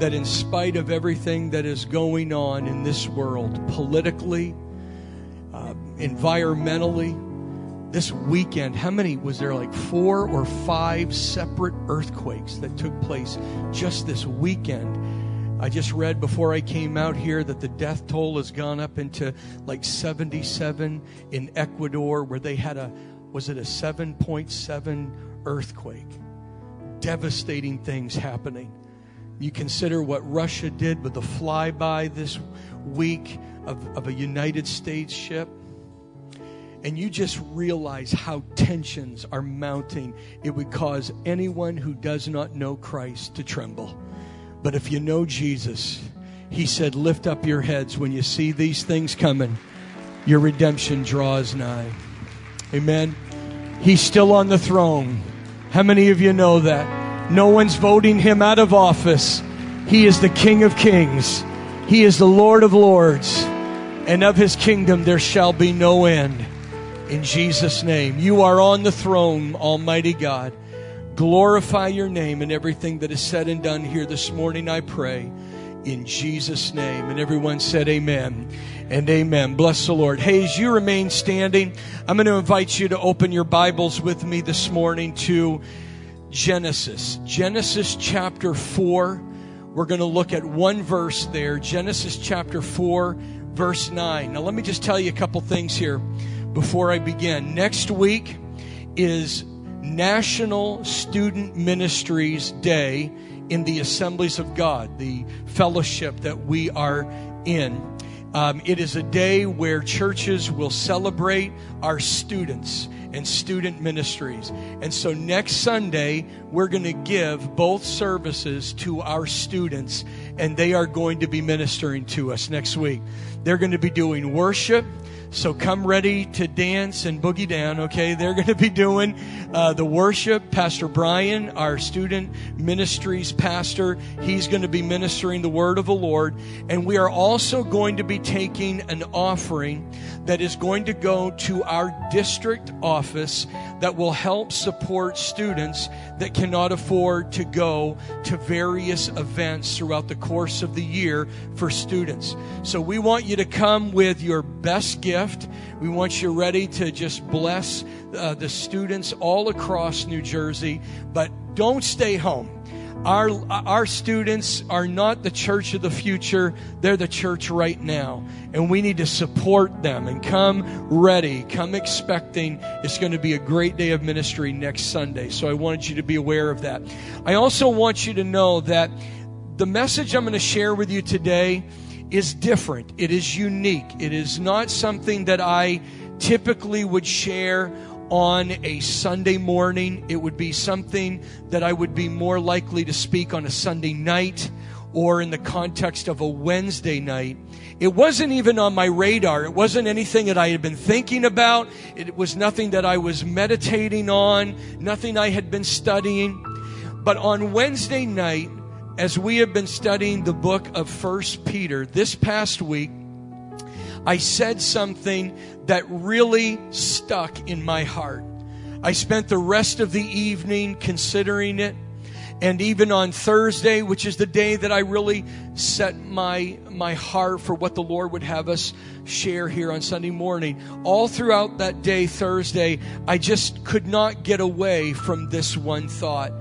that in spite of everything that is going on in this world, politically, uh, environmentally, this weekend, how many was there? Like four or five separate earthquakes that took place just this weekend. I just read before I came out here that the death toll has gone up into like 77 in Ecuador, where they had a, was it a 7.7 earthquake? Devastating things happening. You consider what Russia did with the flyby this week of, of a United States ship and you just realize how tensions are mounting, it would cause anyone who does not know Christ to tremble. But if you know Jesus, he said, Lift up your heads when you see these things coming. Your redemption draws nigh. Amen. He's still on the throne. How many of you know that? No one's voting him out of office. He is the King of kings, He is the Lord of lords, and of His kingdom there shall be no end. In Jesus' name, you are on the throne, Almighty God. Glorify your name in everything that is said and done here this morning, I pray. In Jesus' name. And everyone said, Amen and amen. Bless the Lord. Hey, as you remain standing, I'm going to invite you to open your Bibles with me this morning to Genesis. Genesis chapter 4. We're going to look at one verse there. Genesis chapter 4, verse 9. Now, let me just tell you a couple things here before I begin. Next week is National Student Ministries Day in the Assemblies of God, the fellowship that we are in. Um, it is a day where churches will celebrate our students and student ministries. And so next Sunday, we're going to give both services to our students, and they are going to be ministering to us next week. They're going to be doing worship. So come ready to dance and boogie down, okay? They're going to be doing uh, the worship. Pastor Brian, our student ministries pastor, he's going to be ministering the word of the Lord. And we are also going to be taking an offering that is going to go to our district office that will help support students that cannot afford to go to various events throughout the course of the year for students. So we want you to come with your best gift. We want you ready to just bless uh, the students all across New Jersey, but don't stay home our, our students are not the church of the future, they're the church right now. And we need to support them and come ready, come expecting. It's going to be a great day of ministry next Sunday. So I wanted you to be aware of that. I also want you to know that the message I'm going to share with you today is different, it is unique, it is not something that I typically would share on a Sunday morning. It would be something that I would be more likely to speak on a Sunday night or in the context of a Wednesday night. It wasn't even on my radar. It wasn't anything that I had been thinking about. It was nothing that I was meditating on, nothing I had been studying. But on Wednesday night, as we have been studying the book of First Peter this past week, I said something that really stuck in my heart. I spent the rest of the evening considering it. And even on Thursday, which is the day that I really set my, my heart for what the Lord would have us share here on Sunday morning, all throughout that day, Thursday, I just could not get away from this one thought.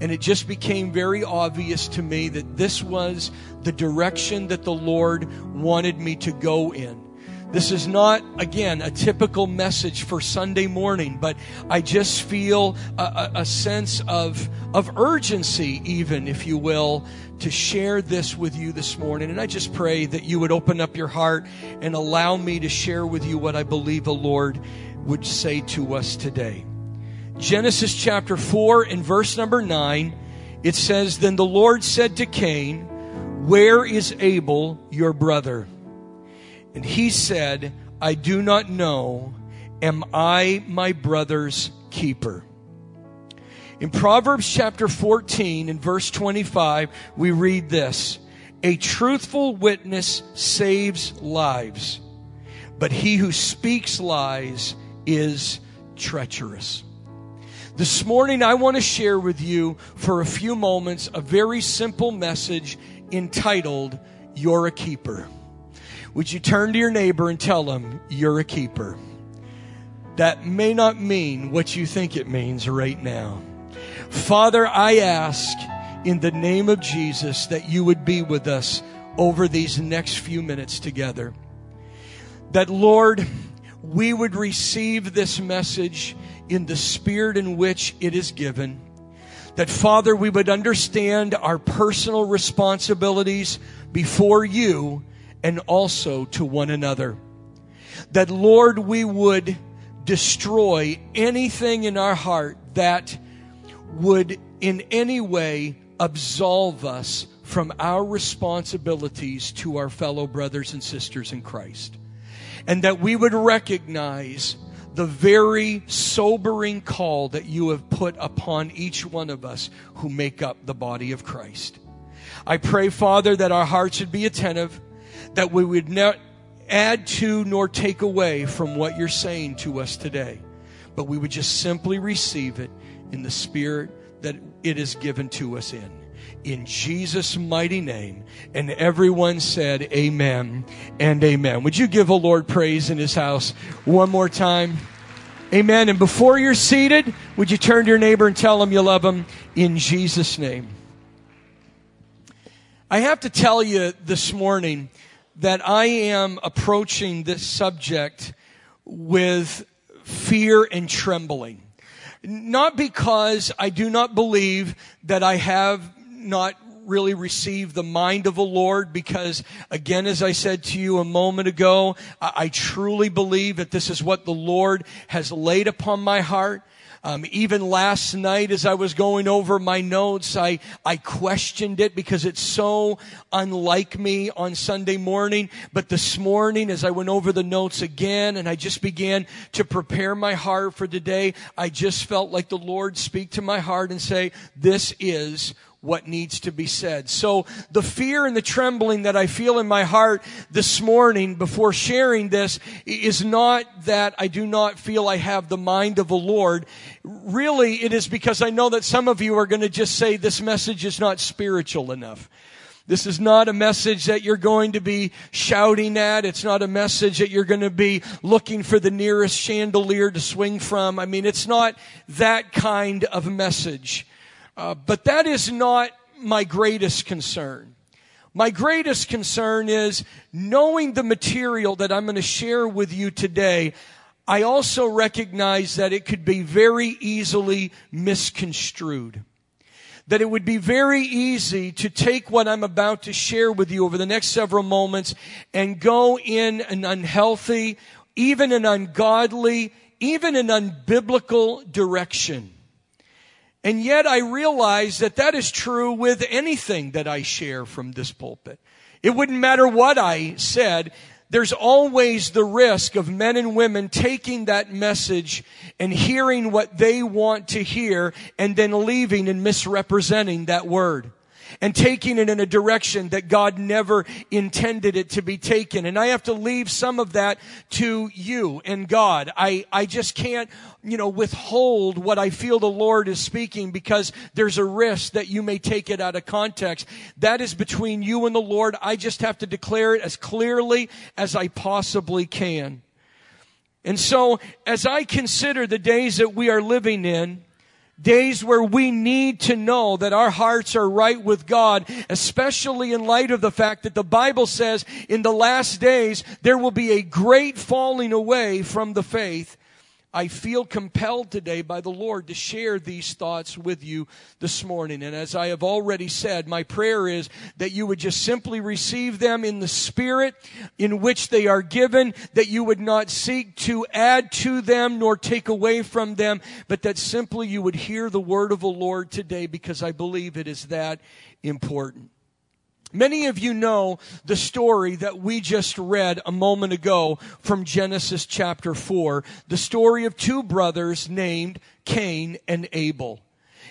And it just became very obvious to me that this was the direction that the Lord wanted me to go in. This is not, again, a typical message for Sunday morning, but I just feel a, a, a, sense of, of urgency, even, if you will, to share this with you this morning. And I just pray that you would open up your heart and allow me to share with you what I believe the Lord would say to us today. Genesis chapter 4 and verse number 9, it says, Then the Lord said to Cain, Where is Abel, your brother? And he said, I do not know. Am I my brother's keeper? In Proverbs chapter 14 and verse 25, we read this A truthful witness saves lives, but he who speaks lies is treacherous. This morning, I want to share with you for a few moments a very simple message entitled, You're a Keeper. Would you turn to your neighbor and tell them, You're a keeper? That may not mean what you think it means right now. Father, I ask in the name of Jesus that you would be with us over these next few minutes together. That, Lord, we would receive this message in the spirit in which it is given. That, Father, we would understand our personal responsibilities before you and also to one another. That, Lord, we would destroy anything in our heart that would in any way absolve us from our responsibilities to our fellow brothers and sisters in Christ. And that we would recognize the very sobering call that you have put upon each one of us who make up the body of Christ. I pray, Father, that our hearts would be attentive, that we would not add to nor take away from what you're saying to us today, but we would just simply receive it in the spirit that it is given to us in. In Jesus' mighty name. And everyone said, Amen and Amen. Would you give a Lord praise in his house one more time? Amen. And before you're seated, would you turn to your neighbor and tell him you love him in Jesus' name? I have to tell you this morning that I am approaching this subject with fear and trembling. Not because I do not believe that I have not really receive the mind of the Lord because again, as I said to you a moment ago, I, truly believe that this is what the Lord has laid upon my heart. Um, even last night, as I was going over my notes, I, I questioned it because it's so unlike me on Sunday morning. But this morning, as I went over the notes again and I just began to prepare my heart for today, I just felt like the Lord speak to my heart and say, this is what needs to be said. So the fear and the trembling that I feel in my heart this morning before sharing this is not that I do not feel I have the mind of the Lord. Really, it is because I know that some of you are going to just say this message is not spiritual enough. This is not a message that you're going to be shouting at. It's not a message that you're going to be looking for the nearest chandelier to swing from. I mean, it's not that kind of message. Uh, but that is not my greatest concern. My greatest concern is knowing the material that I'm going to share with you today. I also recognize that it could be very easily misconstrued. That it would be very easy to take what I'm about to share with you over the next several moments and go in an unhealthy, even an ungodly, even an unbiblical direction. And yet I realize that that is true with anything that I share from this pulpit. It wouldn't matter what I said. There's always the risk of men and women taking that message and hearing what they want to hear and then leaving and misrepresenting that word and taking it in a direction that God never intended it to be taken. And I have to leave some of that to you and God. I, I just can't, you know, withhold what I feel the Lord is speaking because there's a risk that you may take it out of context. That is between you and the Lord. I just have to declare it as clearly as I possibly can. And so, as I consider the days that we are living in, Days where we need to know that our hearts are right with God, especially in light of the fact that the Bible says in the last days there will be a great falling away from the faith I feel compelled today by the Lord to share these thoughts with you this morning. And as I have already said, my prayer is that you would just simply receive them in the spirit in which they are given, that you would not seek to add to them nor take away from them, but that simply you would hear the word of the Lord today because I believe it is that important. Many of you know the story that we just read a moment ago from Genesis chapter 4, the story of two brothers named Cain and Abel.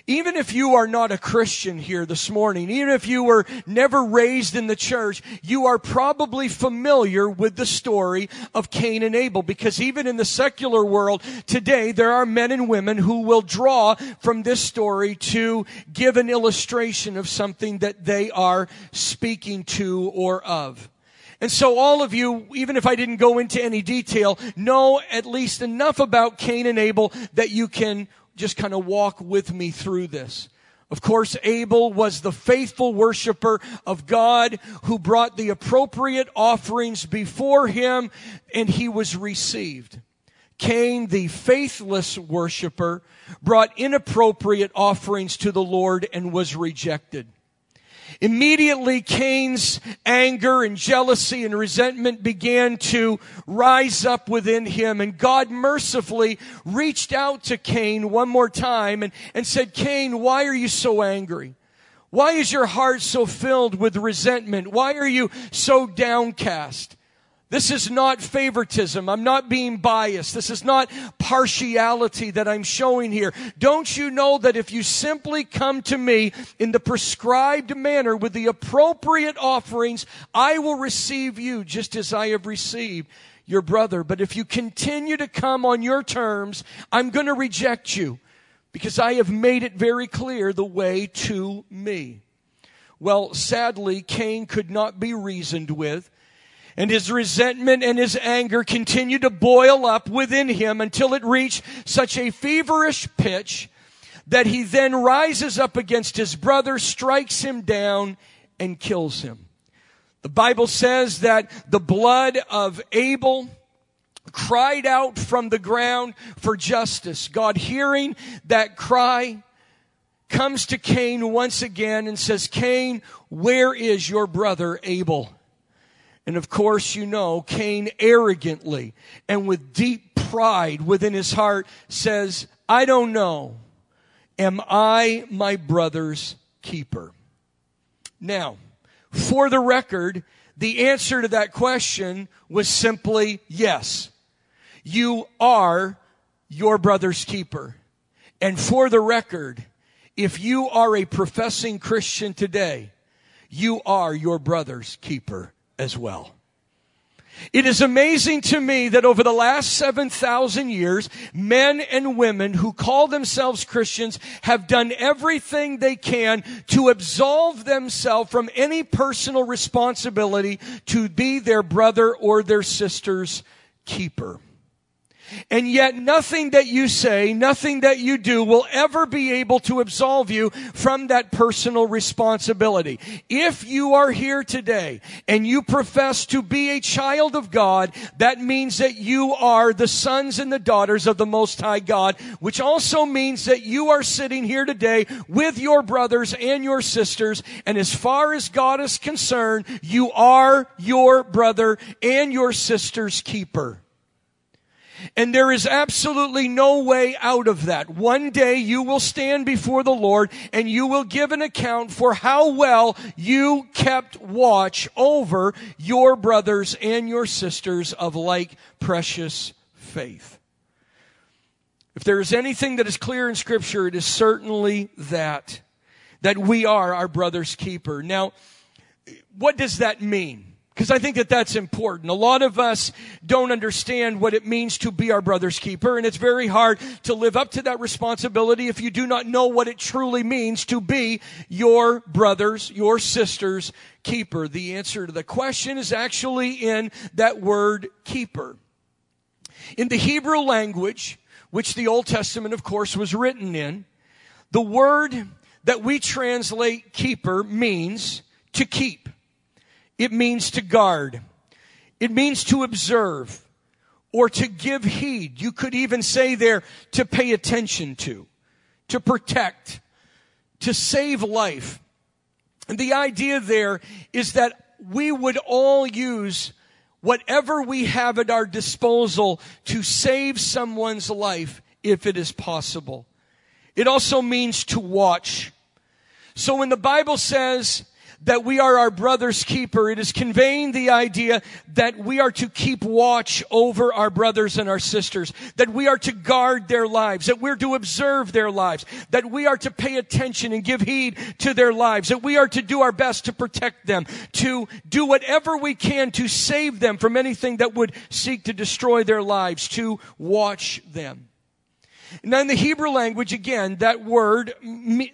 Even if you are not a Christian here this morning, even if you were never raised in the church, you are probably familiar with the story of Cain and Abel because even in the secular world today, there are men and women who will draw from this story to give an illustration of something that they are speaking to or of. And so all of you, even if I didn't go into any detail, know at least enough about Cain and Abel that you can just kind of walk with me through this. Of course, Abel was the faithful worshiper of God who brought the appropriate offerings before him and he was received. Cain, the faithless worshiper, brought inappropriate offerings to the Lord and was rejected. Immediately Cain's anger and jealousy and resentment began to rise up within him and God mercifully reached out to Cain one more time and, and said, Cain, why are you so angry? Why is your heart so filled with resentment? Why are you so downcast? This is not favoritism. I'm not being biased. This is not partiality that I'm showing here. Don't you know that if you simply come to me in the prescribed manner with the appropriate offerings, I will receive you just as I have received your brother. But if you continue to come on your terms, I'm going to reject you because I have made it very clear the way to me. Well, sadly, Cain could not be reasoned with. And his resentment and his anger continued to boil up within him until it reached such a feverish pitch that he then rises up against his brother, strikes him down, and kills him. The Bible says that the blood of Abel cried out from the ground for justice. God hearing that cry comes to Cain once again and says, Cain, where is your brother Abel? And of course, you know, Cain arrogantly and with deep pride within his heart says, I don't know. Am I my brother's keeper? Now, for the record, the answer to that question was simply yes. You are your brother's keeper. And for the record, if you are a professing Christian today, you are your brother's keeper as well. It is amazing to me that over the last 7,000 years, men and women who call themselves Christians have done everything they can to absolve themselves from any personal responsibility to be their brother or their sister's keeper. And yet nothing that you say, nothing that you do will ever be able to absolve you from that personal responsibility. If you are here today and you profess to be a child of God, that means that you are the sons and the daughters of the Most High God, which also means that you are sitting here today with your brothers and your sisters. And as far as God is concerned, you are your brother and your sister's keeper. And there is absolutely no way out of that. One day you will stand before the Lord and you will give an account for how well you kept watch over your brothers and your sisters of like precious faith. If there is anything that is clear in scripture, it is certainly that, that we are our brother's keeper. Now, what does that mean? Because I think that that's important. A lot of us don't understand what it means to be our brother's keeper, and it's very hard to live up to that responsibility if you do not know what it truly means to be your brother's, your sister's keeper. The answer to the question is actually in that word keeper. In the Hebrew language, which the Old Testament, of course, was written in, the word that we translate keeper means to keep. It means to guard. It means to observe or to give heed. You could even say there to pay attention to, to protect, to save life. And the idea there is that we would all use whatever we have at our disposal to save someone's life if it is possible. It also means to watch. So when the Bible says that we are our brother's keeper. It is conveying the idea that we are to keep watch over our brothers and our sisters, that we are to guard their lives, that we're to observe their lives, that we are to pay attention and give heed to their lives, that we are to do our best to protect them, to do whatever we can to save them from anything that would seek to destroy their lives, to watch them. Now in the Hebrew language, again, that word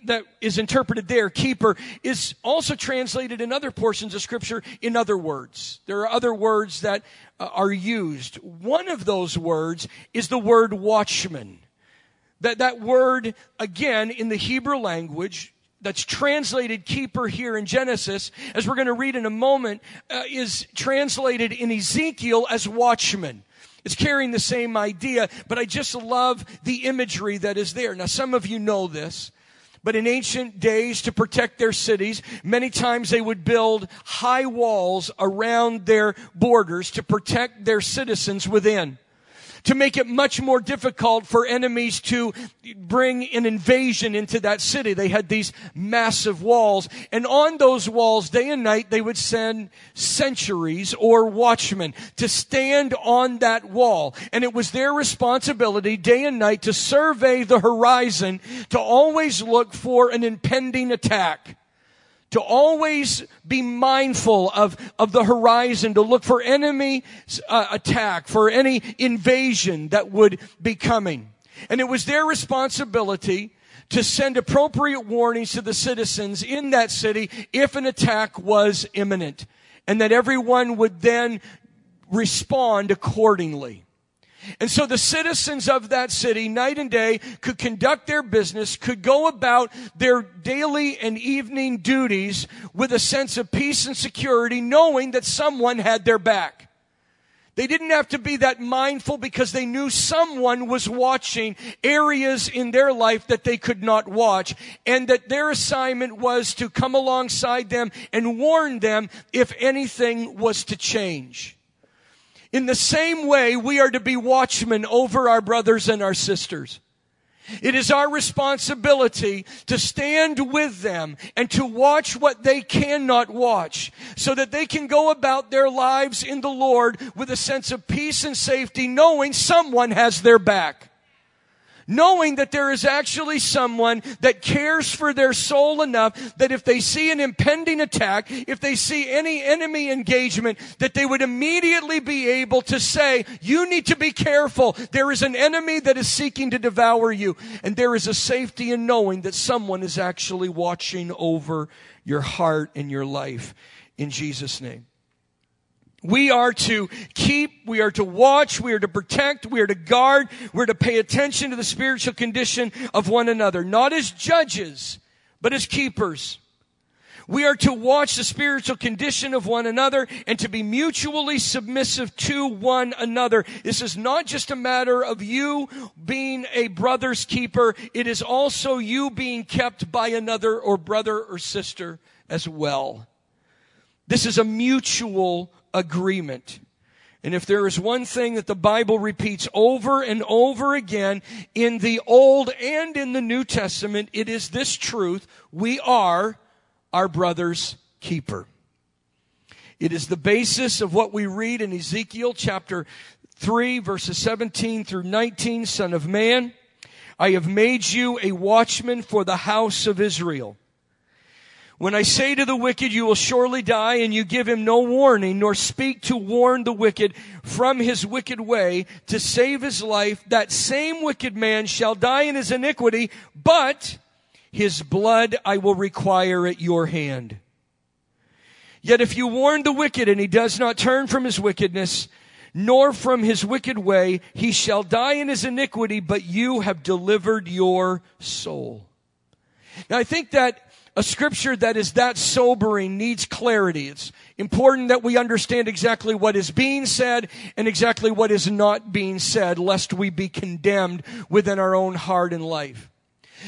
that is interpreted there, keeper, is also translated in other portions of scripture in other words. There are other words that uh, are used. One of those words is the word watchman. That, that word, again, in the Hebrew language, that's translated keeper here in Genesis, as we're going to read in a moment, uh, is translated in Ezekiel as watchman. It's carrying the same idea, but I just love the imagery that is there. Now, some of you know this, but in ancient days, to protect their cities, many times they would build high walls around their borders to protect their citizens within to make it much more difficult for enemies to bring an invasion into that city. They had these massive walls, and on those walls, day and night, they would send sentries or watchmen to stand on that wall. And it was their responsibility day and night to survey the horizon, to always look for an impending attack to always be mindful of, of the horizon, to look for enemy uh, attack, for any invasion that would be coming. And it was their responsibility to send appropriate warnings to the citizens in that city if an attack was imminent. And that everyone would then respond accordingly. And so the citizens of that city, night and day, could conduct their business, could go about their daily and evening duties with a sense of peace and security, knowing that someone had their back. They didn't have to be that mindful because they knew someone was watching areas in their life that they could not watch and that their assignment was to come alongside them and warn them if anything was to change. In the same way, we are to be watchmen over our brothers and our sisters. It is our responsibility to stand with them and to watch what they cannot watch so that they can go about their lives in the Lord with a sense of peace and safety knowing someone has their back knowing that there is actually someone that cares for their soul enough that if they see an impending attack, if they see any enemy engagement, that they would immediately be able to say, you need to be careful. There is an enemy that is seeking to devour you. And there is a safety in knowing that someone is actually watching over your heart and your life in Jesus' name. We are to keep, we are to watch, we are to protect, we are to guard, we're to pay attention to the spiritual condition of one another, not as judges, but as keepers. We are to watch the spiritual condition of one another and to be mutually submissive to one another. This is not just a matter of you being a brother's keeper. It is also you being kept by another or brother or sister as well. This is a mutual agreement. And if there is one thing that the Bible repeats over and over again in the Old and in the New Testament, it is this truth. We are our brother's keeper. It is the basis of what we read in Ezekiel chapter 3 verses 17 through 19. Son of man, I have made you a watchman for the house of Israel. When I say to the wicked, you will surely die, and you give him no warning, nor speak to warn the wicked from his wicked way to save his life, that same wicked man shall die in his iniquity, but his blood I will require at your hand. Yet if you warn the wicked and he does not turn from his wickedness, nor from his wicked way, he shall die in his iniquity, but you have delivered your soul. Now I think that a scripture that is that sobering needs clarity. It's important that we understand exactly what is being said and exactly what is not being said, lest we be condemned within our own heart and life.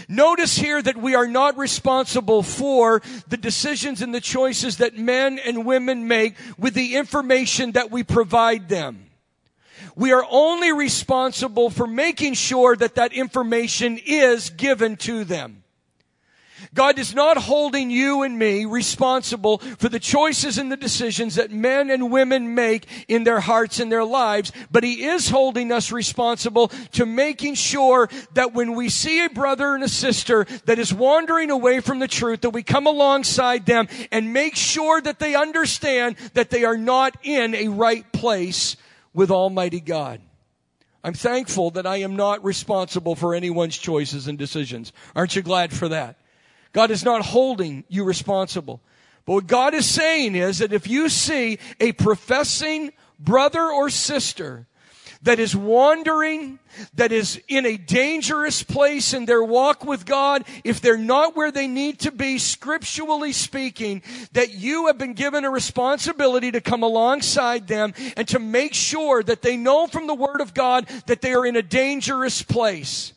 Notice here that we are not responsible for the decisions and the choices that men and women make with the information that we provide them. We are only responsible for making sure that that information is given to them. God is not holding you and me responsible for the choices and the decisions that men and women make in their hearts and their lives, but He is holding us responsible to making sure that when we see a brother and a sister that is wandering away from the truth, that we come alongside them and make sure that they understand that they are not in a right place with Almighty God. I'm thankful that I am not responsible for anyone's choices and decisions. Aren't you glad for that? God is not holding you responsible. But what God is saying is that if you see a professing brother or sister that is wandering, that is in a dangerous place in their walk with God, if they're not where they need to be, scripturally speaking, that you have been given a responsibility to come alongside them and to make sure that they know from the Word of God that they are in a dangerous place.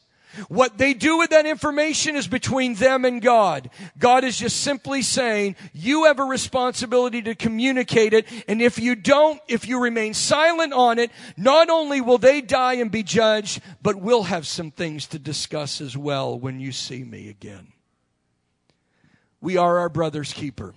What they do with that information is between them and God. God is just simply saying, you have a responsibility to communicate it. And if you don't, if you remain silent on it, not only will they die and be judged, but we'll have some things to discuss as well when you see me again. We are our brother's keeper.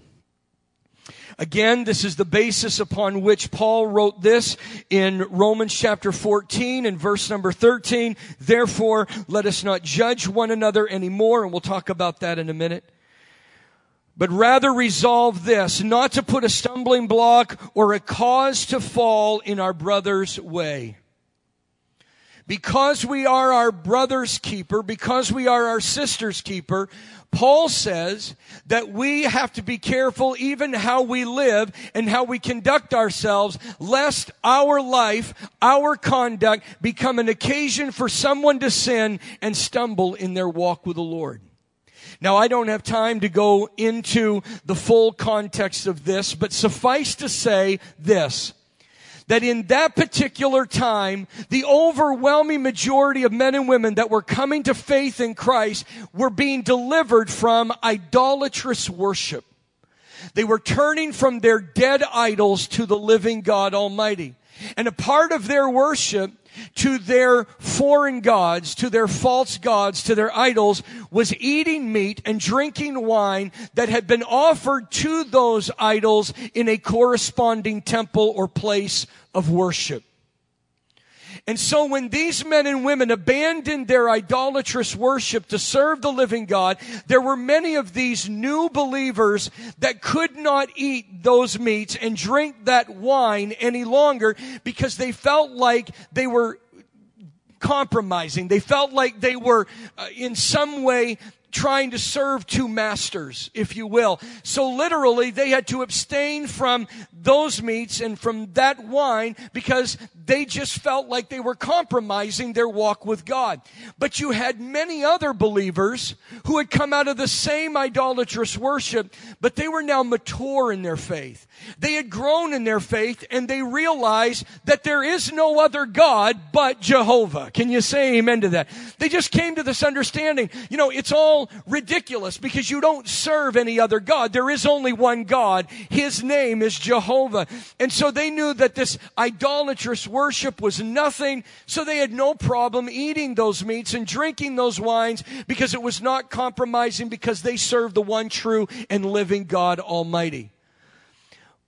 Again, this is the basis upon which Paul wrote this in Romans chapter 14 and verse number 13. Therefore, let us not judge one another anymore, and we'll talk about that in a minute. But rather resolve this, not to put a stumbling block or a cause to fall in our brother's way because we are our brother's keeper, because we are our sister's keeper, Paul says that we have to be careful even how we live and how we conduct ourselves, lest our life, our conduct become an occasion for someone to sin and stumble in their walk with the Lord. Now, I don't have time to go into the full context of this, but suffice to say this that in that particular time, the overwhelming majority of men and women that were coming to faith in Christ were being delivered from idolatrous worship. They were turning from their dead idols to the living God Almighty. And a part of their worship to their foreign gods, to their false gods, to their idols, was eating meat and drinking wine that had been offered to those idols in a corresponding temple or place of worship. And so when these men and women abandoned their idolatrous worship to serve the living God, there were many of these new believers that could not eat those meats and drink that wine any longer because they felt like they were compromising. They felt like they were uh, in some way trying to serve two masters, if you will. So literally, they had to abstain from those meats and from that wine because they just felt like they were compromising their walk with God. But you had many other believers who had come out of the same idolatrous worship, but they were now mature in their faith. They had grown in their faith and they realized that there is no other God but Jehovah. Can you say amen to that? They just came to this understanding. You know, it's all ridiculous because you don't serve any other God. There is only one God. His name is Jehovah. And so they knew that this idolatrous worship was nothing. So they had no problem eating those meats and drinking those wines because it was not compromising because they served the one true and living God Almighty.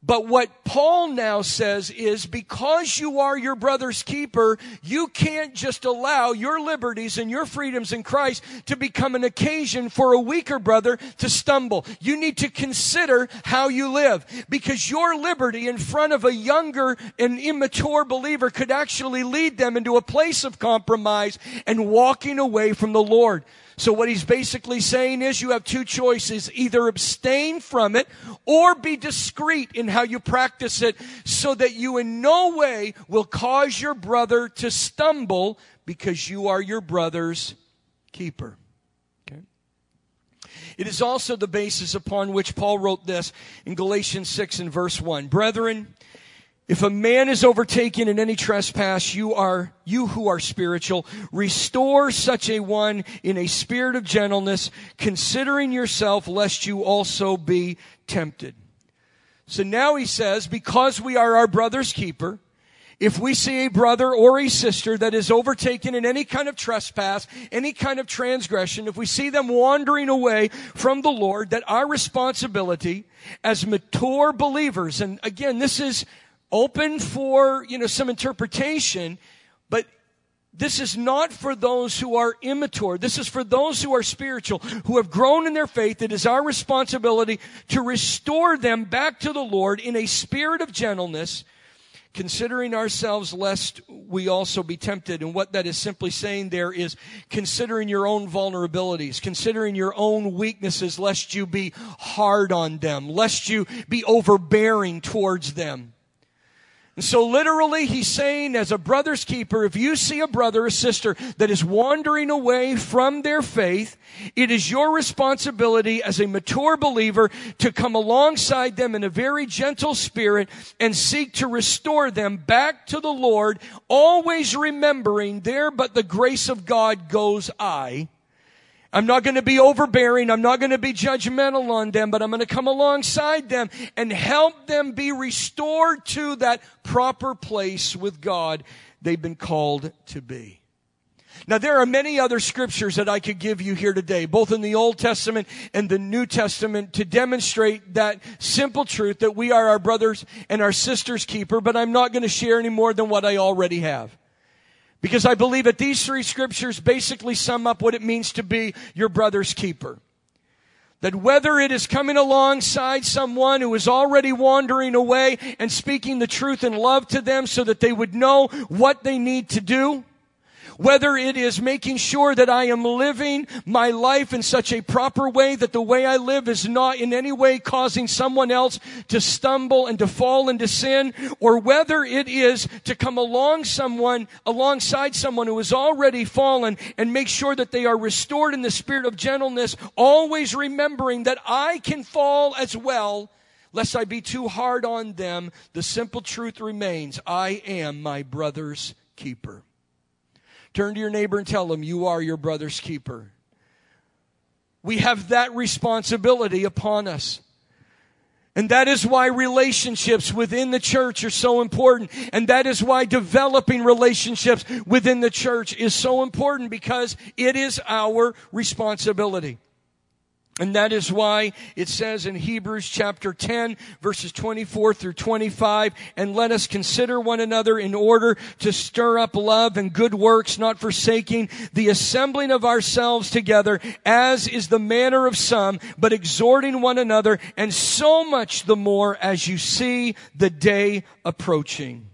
But what Paul now says is because you are your brother's keeper, you can't just allow your liberties and your freedoms in Christ to become an occasion for a weaker brother to stumble. You need to consider how you live because your liberty in front of a younger and immature believer could actually lead them into a place of compromise and walking away from the Lord. So what he's basically saying is you have two choices. Either abstain from it or be discreet in how you practice it so that you in no way will cause your brother to stumble because you are your brother's keeper. Okay. It is also the basis upon which Paul wrote this in Galatians 6 and verse 1. Brethren, if a man is overtaken in any trespass, you are, you who are spiritual, restore such a one in a spirit of gentleness, considering yourself lest you also be tempted. So now he says, because we are our brother's keeper, if we see a brother or a sister that is overtaken in any kind of trespass, any kind of transgression, if we see them wandering away from the Lord, that our responsibility as mature believers, and again, this is open for, you know, some interpretation, but this is not for those who are immature. This is for those who are spiritual, who have grown in their faith. It is our responsibility to restore them back to the Lord in a spirit of gentleness considering ourselves lest we also be tempted. And what that is simply saying there is considering your own vulnerabilities, considering your own weaknesses, lest you be hard on them, lest you be overbearing towards them. And so literally he's saying as a brother's keeper, if you see a brother or sister that is wandering away from their faith, it is your responsibility as a mature believer to come alongside them in a very gentle spirit and seek to restore them back to the Lord, always remembering there but the grace of God goes I I'm not going to be overbearing. I'm not going to be judgmental on them, but I'm going to come alongside them and help them be restored to that proper place with God they've been called to be. Now there are many other scriptures that I could give you here today, both in the Old Testament and the New Testament to demonstrate that simple truth that we are our brothers and our sisters keeper, but I'm not going to share any more than what I already have. Because I believe that these three scriptures basically sum up what it means to be your brother's keeper. That whether it is coming alongside someone who is already wandering away and speaking the truth in love to them so that they would know what they need to do, whether it is making sure that I am living my life in such a proper way that the way I live is not in any way causing someone else to stumble and to fall into sin, or whether it is to come along someone, alongside someone who has already fallen and make sure that they are restored in the spirit of gentleness, always remembering that I can fall as well lest I be too hard on them, the simple truth remains I am my brother's keeper. Turn to your neighbor and tell him, You are your brother's keeper. We have that responsibility upon us. And that is why relationships within the church are so important. And that is why developing relationships within the church is so important because it is our responsibility. And that is why it says in Hebrews chapter 10 verses 24 through 25, and let us consider one another in order to stir up love and good works, not forsaking the assembling of ourselves together, as is the manner of some, but exhorting one another, and so much the more as you see the day approaching.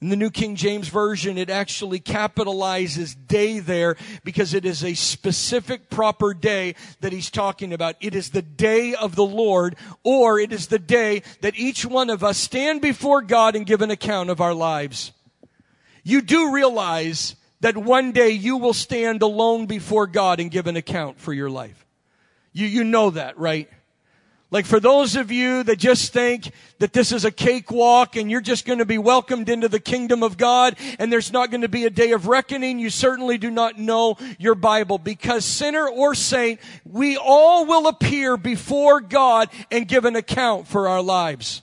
In the New King James Version, it actually capitalizes day there because it is a specific proper day that he's talking about. It is the day of the Lord, or it is the day that each one of us stand before God and give an account of our lives. You do realize that one day you will stand alone before God and give an account for your life. You, you know that, right? Like for those of you that just think that this is a cakewalk and you're just going to be welcomed into the kingdom of God and there's not going to be a day of reckoning, you certainly do not know your Bible because sinner or saint, we all will appear before God and give an account for our lives.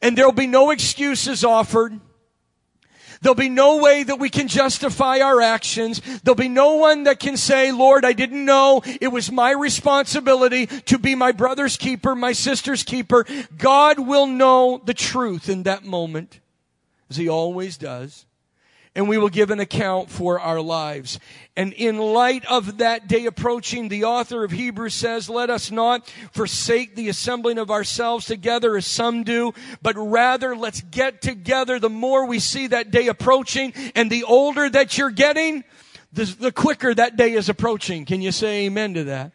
And there'll be no excuses offered. There'll be no way that we can justify our actions. There'll be no one that can say, Lord, I didn't know it was my responsibility to be my brother's keeper, my sister's keeper. God will know the truth in that moment, as he always does and we will give an account for our lives. And in light of that day approaching, the author of Hebrews says, let us not forsake the assembling of ourselves together as some do, but rather let's get together the more we see that day approaching and the older that you're getting, the, the quicker that day is approaching. Can you say amen to that?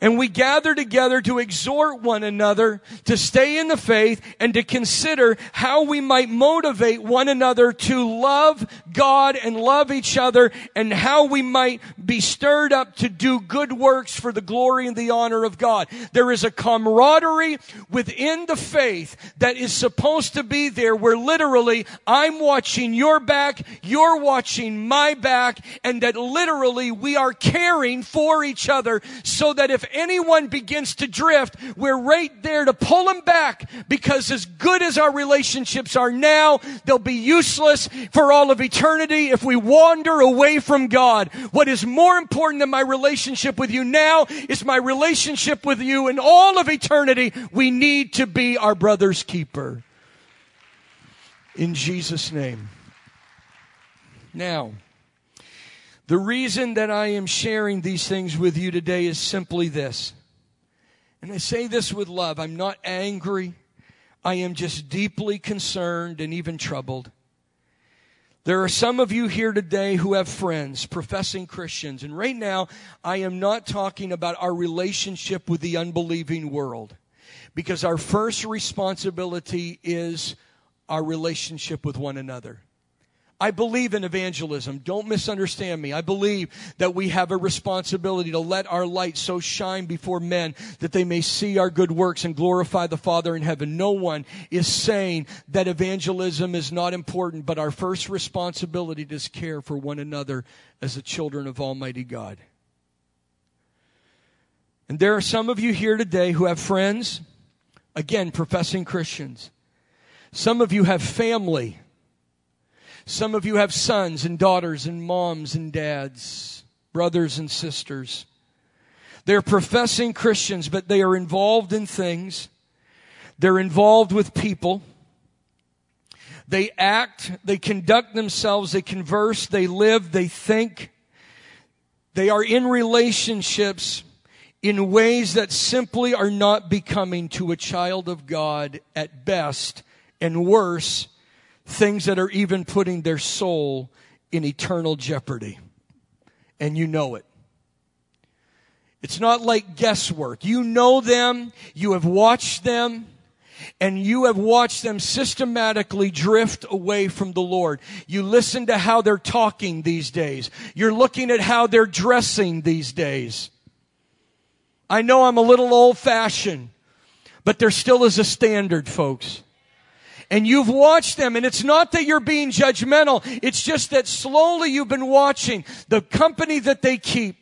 And we gather together to exhort one another to stay in the faith and to consider how we might motivate one another to love God and love each other and how we might be stirred up to do good works for the glory and the honor of God. There is a camaraderie within the faith that is supposed to be there where literally I'm watching your back, you're watching my back, and that literally we are caring for each other so that if anyone begins to drift, we're right there to pull them back because as good as our relationships are now, they'll be useless for all of eternity if we wander away from God. What is more important than my relationship with you now is my relationship with you in all of eternity. We need to be our brother's keeper. In Jesus' name. Now, the reason that I am sharing these things with you today is simply this. And I say this with love. I'm not angry. I am just deeply concerned and even troubled. There are some of you here today who have friends, professing Christians. And right now, I am not talking about our relationship with the unbelieving world. Because our first responsibility is our relationship with one another. I believe in evangelism. Don't misunderstand me. I believe that we have a responsibility to let our light so shine before men that they may see our good works and glorify the Father in heaven. No one is saying that evangelism is not important, but our first responsibility is to care for one another as the children of Almighty God. And there are some of you here today who have friends, again, professing Christians. Some of you have family some of you have sons and daughters and moms and dads, brothers and sisters. They're professing Christians, but they are involved in things. They're involved with people. They act, they conduct themselves, they converse, they live, they think. They are in relationships in ways that simply are not becoming to a child of God at best and worse things that are even putting their soul in eternal jeopardy. And you know it. It's not like guesswork. You know them, you have watched them, and you have watched them systematically drift away from the Lord. You listen to how they're talking these days. You're looking at how they're dressing these days. I know I'm a little old fashioned, but there still is a standard, folks and you've watched them and it's not that you're being judgmental. It's just that slowly you've been watching the company that they keep.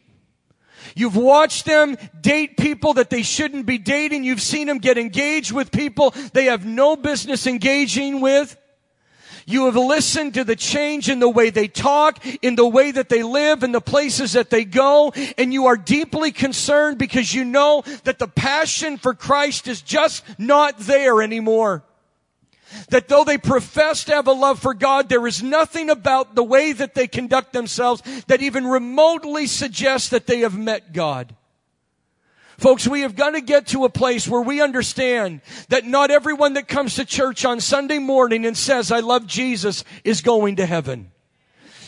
You've watched them date people that they shouldn't be dating. You've seen them get engaged with people they have no business engaging with. You have listened to the change in the way they talk, in the way that they live, in the places that they go, and you are deeply concerned because you know that the passion for Christ is just not there anymore. That though they profess to have a love for God, there is nothing about the way that they conduct themselves that even remotely suggests that they have met God. Folks, we have got to get to a place where we understand that not everyone that comes to church on Sunday morning and says, I love Jesus is going to heaven.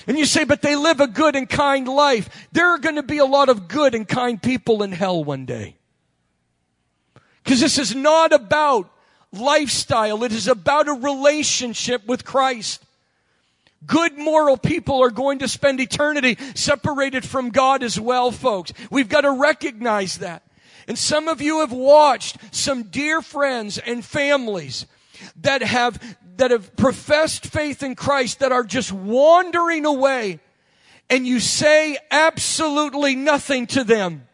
And you say, but they live a good and kind life. There are going to be a lot of good and kind people in hell one day. Because this is not about lifestyle. It is about a relationship with Christ. Good moral people are going to spend eternity separated from God as well, folks. We've got to recognize that. And some of you have watched some dear friends and families that have, that have professed faith in Christ that are just wandering away and you say absolutely nothing to them.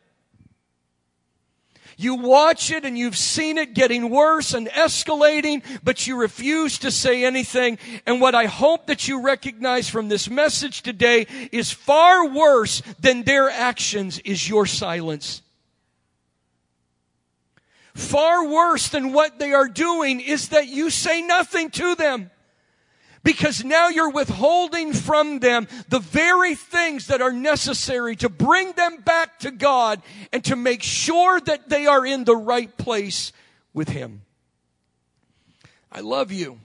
You watch it and you've seen it getting worse and escalating, but you refuse to say anything. And what I hope that you recognize from this message today is far worse than their actions is your silence. Far worse than what they are doing is that you say nothing to them because now you're withholding from them the very things that are necessary to bring them back to God and to make sure that they are in the right place with Him. I love you.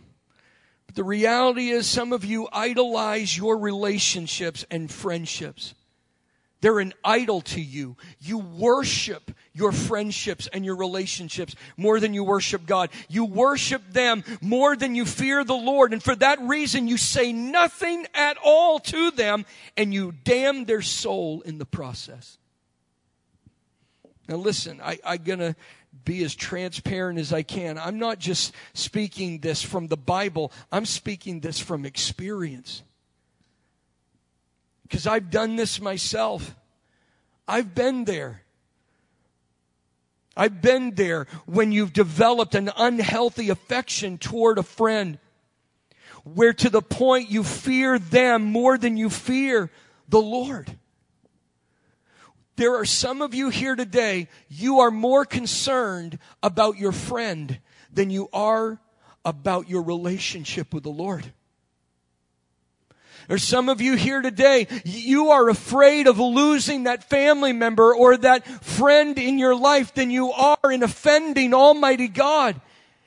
But the reality is, some of you idolize your relationships and friendships. They're an idol to you. You worship your friendships and your relationships more than you worship God. You worship them more than you fear the Lord. And for that reason, you say nothing at all to them and you damn their soul in the process. Now listen, I, I'm gonna be as transparent as I can. I'm not just speaking this from the Bible. I'm speaking this from experience because I've done this myself. I've been there. I've been there when you've developed an unhealthy affection toward a friend, where to the point you fear them more than you fear the Lord. There are some of you here today, you are more concerned about your friend than you are about your relationship with the Lord. There's some of you here today, you are afraid of losing that family member or that friend in your life than you are in offending Almighty God.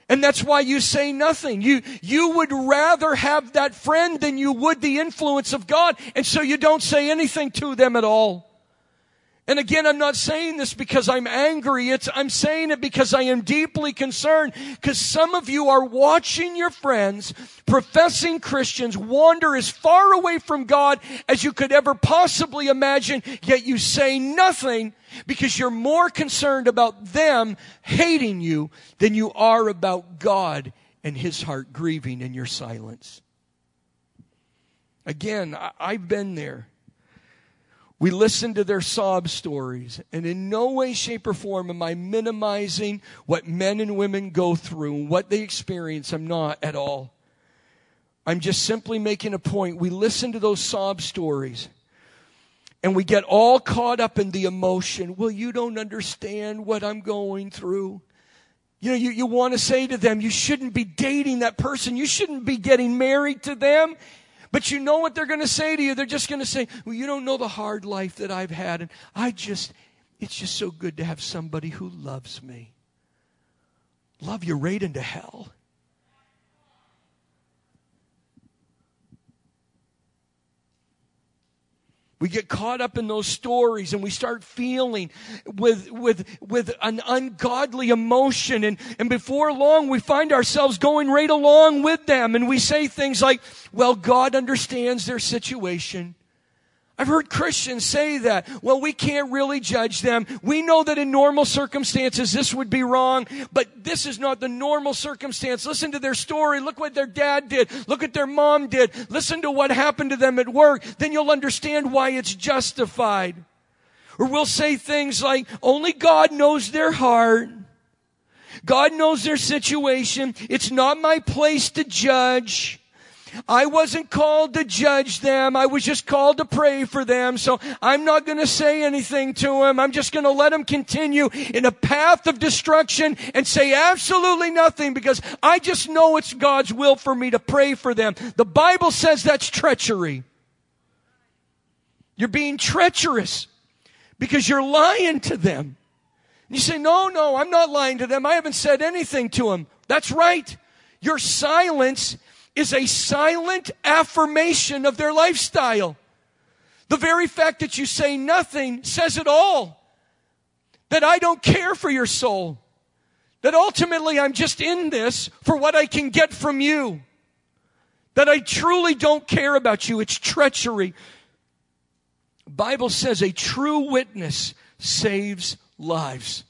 And that's why you say nothing. You, you would rather have that friend than you would the influence of God. And so you don't say anything to them at all. And again, I'm not saying this because I'm angry. It's, I'm saying it because I am deeply concerned because some of you are watching your friends, professing Christians, wander as far away from God as you could ever possibly imagine, yet you say nothing because you're more concerned about them hating you than you are about God and His heart grieving in your silence. Again, I, I've been there. We listen to their sob stories, and in no way, shape, or form am I minimizing what men and women go through and what they experience. I'm not at all. I'm just simply making a point. We listen to those sob stories and we get all caught up in the emotion. Well, you don't understand what I'm going through. You know, you, you want to say to them, you shouldn't be dating that person. You shouldn't be getting married to them. But you know what they're going to say to you? They're just going to say, Well, you don't know the hard life that I've had. And I just, it's just so good to have somebody who loves me. Love you right into hell. We get caught up in those stories and we start feeling with, with, with an ungodly emotion. And, and before long, we find ourselves going right along with them. And we say things like, well, God understands their situation. I've heard Christians say that. Well, we can't really judge them. We know that in normal circumstances this would be wrong, but this is not the normal circumstance. Listen to their story. Look what their dad did. Look what their mom did. Listen to what happened to them at work. Then you'll understand why it's justified. Or we'll say things like, only God knows their heart. God knows their situation. It's not my place to judge. I wasn't called to judge them. I was just called to pray for them. So I'm not going to say anything to them. I'm just going to let them continue in a path of destruction and say absolutely nothing because I just know it's God's will for me to pray for them. The Bible says that's treachery. You're being treacherous because you're lying to them. You say, no, no, I'm not lying to them. I haven't said anything to them. That's right. Your silence is a silent affirmation of their lifestyle. The very fact that you say nothing says it all. That I don't care for your soul. That ultimately I'm just in this for what I can get from you. That I truly don't care about you. It's treachery. Bible says a true witness saves lives.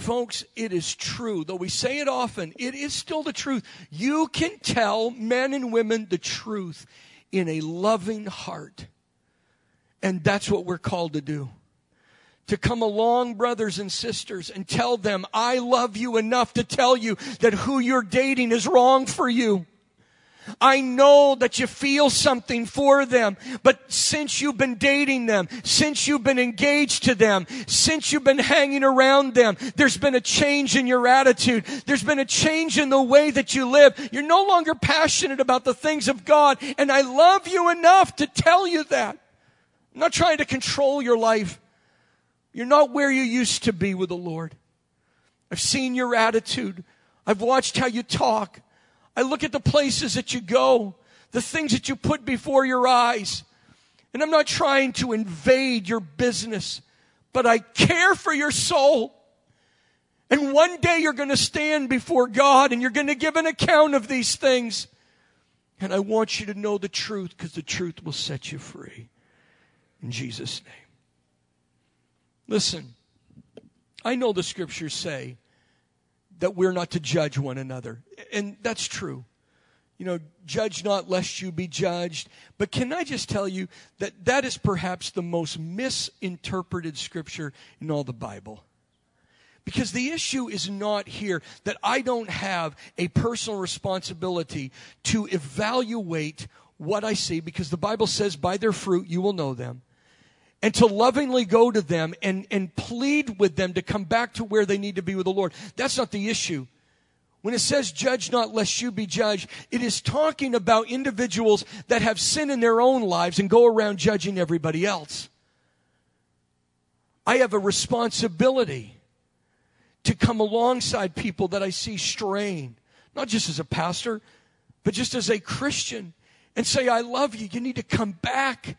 Folks, it is true. Though we say it often, it is still the truth. You can tell men and women the truth in a loving heart. And that's what we're called to do. To come along, brothers and sisters, and tell them, I love you enough to tell you that who you're dating is wrong for you. I know that you feel something for them, but since you've been dating them, since you've been engaged to them, since you've been hanging around them, there's been a change in your attitude. There's been a change in the way that you live. You're no longer passionate about the things of God, and I love you enough to tell you that. I'm not trying to control your life. You're not where you used to be with the Lord. I've seen your attitude. I've watched how you talk. I look at the places that you go, the things that you put before your eyes. And I'm not trying to invade your business, but I care for your soul. And one day you're going to stand before God and you're going to give an account of these things. And I want you to know the truth because the truth will set you free. In Jesus' name. Listen, I know the scriptures say that we're not to judge one another. And that's true. You know, judge not lest you be judged. But can I just tell you that that is perhaps the most misinterpreted scripture in all the Bible? Because the issue is not here that I don't have a personal responsibility to evaluate what I see, because the Bible says, by their fruit you will know them. And to lovingly go to them and, and plead with them to come back to where they need to be with the Lord. That's not the issue. When it says judge not lest you be judged, it is talking about individuals that have sin in their own lives and go around judging everybody else. I have a responsibility to come alongside people that I see straying, not just as a pastor, but just as a Christian, and say, I love you. You need to come back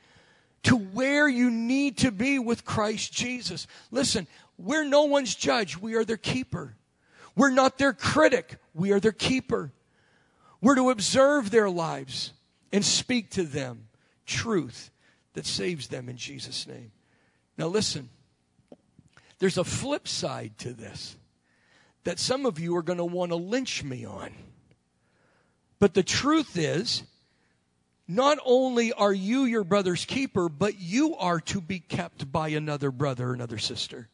to where you need to be with Christ Jesus. Listen, we're no one's judge, we are their keeper. We're not their critic, we are their keeper. We're to observe their lives and speak to them truth that saves them in Jesus' name. Now, listen, there's a flip side to this that some of you are going to want to lynch me on. But the truth is, not only are you your brother's keeper, but you are to be kept by another brother, another sister.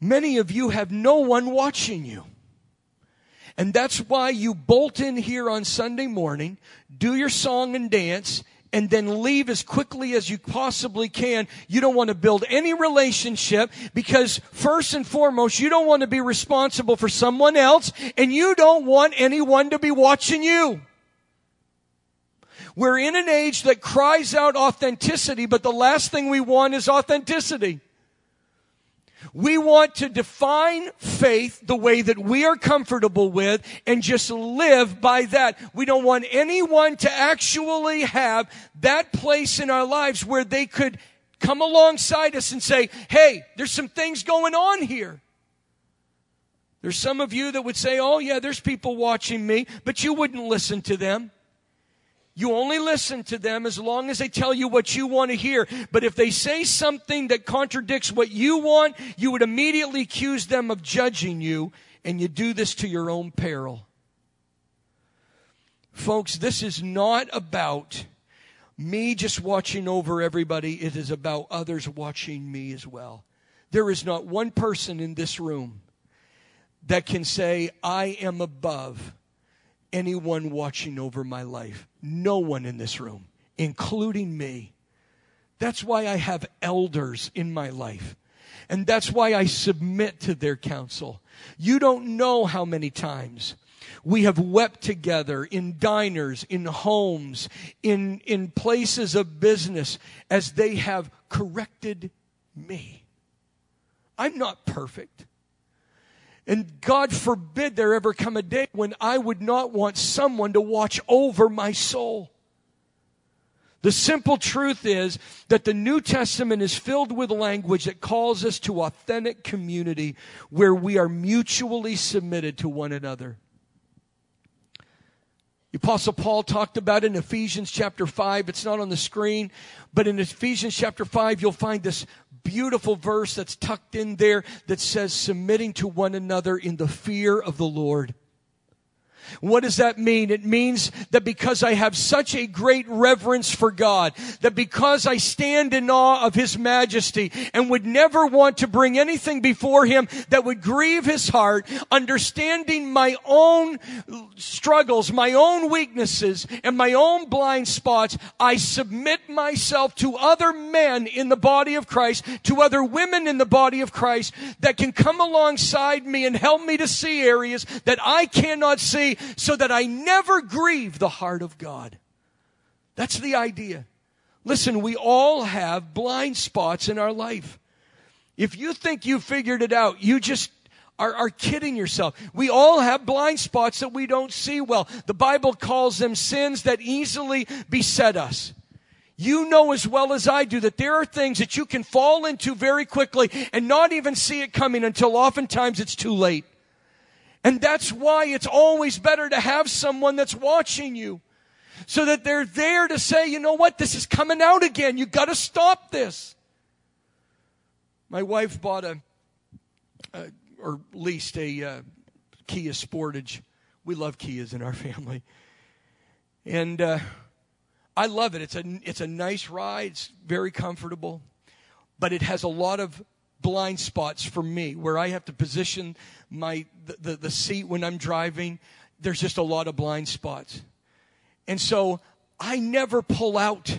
Many of you have no one watching you. And that's why you bolt in here on Sunday morning, do your song and dance, and then leave as quickly as you possibly can. You don't want to build any relationship because first and foremost, you don't want to be responsible for someone else and you don't want anyone to be watching you. We're in an age that cries out authenticity, but the last thing we want is authenticity. We want to define faith the way that we are comfortable with and just live by that. We don't want anyone to actually have that place in our lives where they could come alongside us and say, Hey, there's some things going on here. There's some of you that would say, Oh yeah, there's people watching me, but you wouldn't listen to them. You only listen to them as long as they tell you what you want to hear. But if they say something that contradicts what you want, you would immediately accuse them of judging you, and you do this to your own peril. Folks, this is not about me just watching over everybody. It is about others watching me as well. There is not one person in this room that can say, I am above anyone watching over my life. No one in this room, including me. That's why I have elders in my life. And that's why I submit to their counsel. You don't know how many times we have wept together in diners, in homes, in, in places of business as they have corrected me. I'm not perfect. And God forbid there ever come a day when I would not want someone to watch over my soul. The simple truth is that the New Testament is filled with language that calls us to authentic community where we are mutually submitted to one another. The Apostle Paul talked about in Ephesians chapter 5. It's not on the screen, but in Ephesians chapter 5, you'll find this beautiful verse that's tucked in there that says, submitting to one another in the fear of the Lord. What does that mean? It means that because I have such a great reverence for God, that because I stand in awe of His majesty and would never want to bring anything before Him that would grieve His heart, understanding my own struggles, my own weaknesses, and my own blind spots, I submit myself to other men in the body of Christ, to other women in the body of Christ that can come alongside me and help me to see areas that I cannot see so that I never grieve the heart of God. That's the idea. Listen, we all have blind spots in our life. If you think you figured it out, you just are, are, kidding yourself. We all have blind spots that we don't see well. The Bible calls them sins that easily beset us. You know as well as I do that there are things that you can fall into very quickly and not even see it coming until oftentimes it's too late. And that's why it's always better to have someone that's watching you. So that they're there to say, you know what, this is coming out again. You gotta stop this. My wife bought a, a or leased a uh, Kia Sportage. We love Kias in our family. And uh, I love it. It's a, it's a nice ride. It's very comfortable. But it has a lot of blind spots for me where I have to position my the, the, the seat when I'm driving. There's just a lot of blind spots. And so I never pull out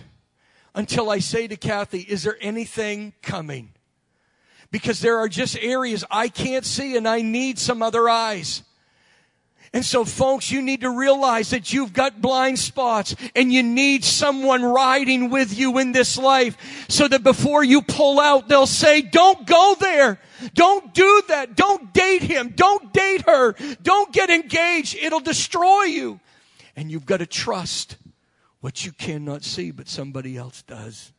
until I say to Kathy, is there anything coming? Because there are just areas I can't see and I need some other eyes. And so folks, you need to realize that you've got blind spots and you need someone riding with you in this life so that before you pull out, they'll say, don't go there. Don't do that. Don't date him. Don't date her. Don't get engaged. It'll destroy you. And you've got to trust what you cannot see, but somebody else does.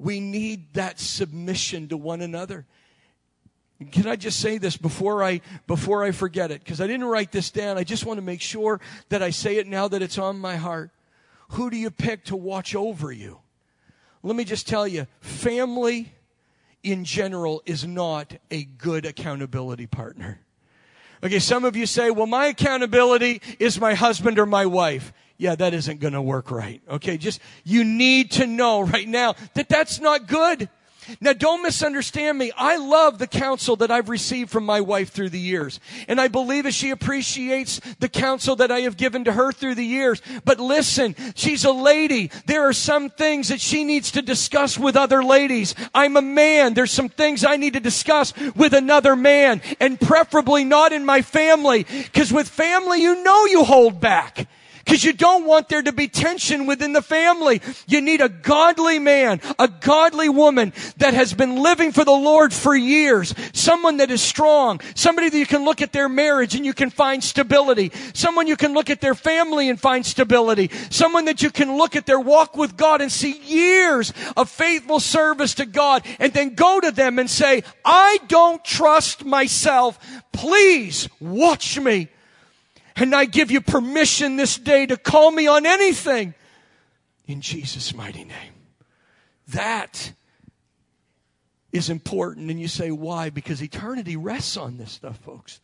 We need that submission to one another. Can I just say this before I before I forget it because I didn't write this down. I just want to make sure that I say it now that it's on my heart. Who do you pick to watch over you? Let me just tell you, family in general is not a good accountability partner. Okay, some of you say, well, my accountability is my husband or my wife. Yeah, that isn't going to work right. Okay, just, you need to know right now that that's not good. Now don't misunderstand me. I love the counsel that I've received from my wife through the years. And I believe that she appreciates the counsel that I have given to her through the years. But listen, she's a lady. There are some things that she needs to discuss with other ladies. I'm a man. There's some things I need to discuss with another man and preferably not in my family. Cause with family, you know you hold back. Because you don't want there to be tension within the family. You need a godly man, a godly woman that has been living for the Lord for years. Someone that is strong. Somebody that you can look at their marriage and you can find stability. Someone you can look at their family and find stability. Someone that you can look at their walk with God and see years of faithful service to God and then go to them and say, I don't trust myself. Please watch me. And I give you permission this day to call me on anything in Jesus' mighty name. That is important. And you say, why? Because eternity rests on this stuff, folks.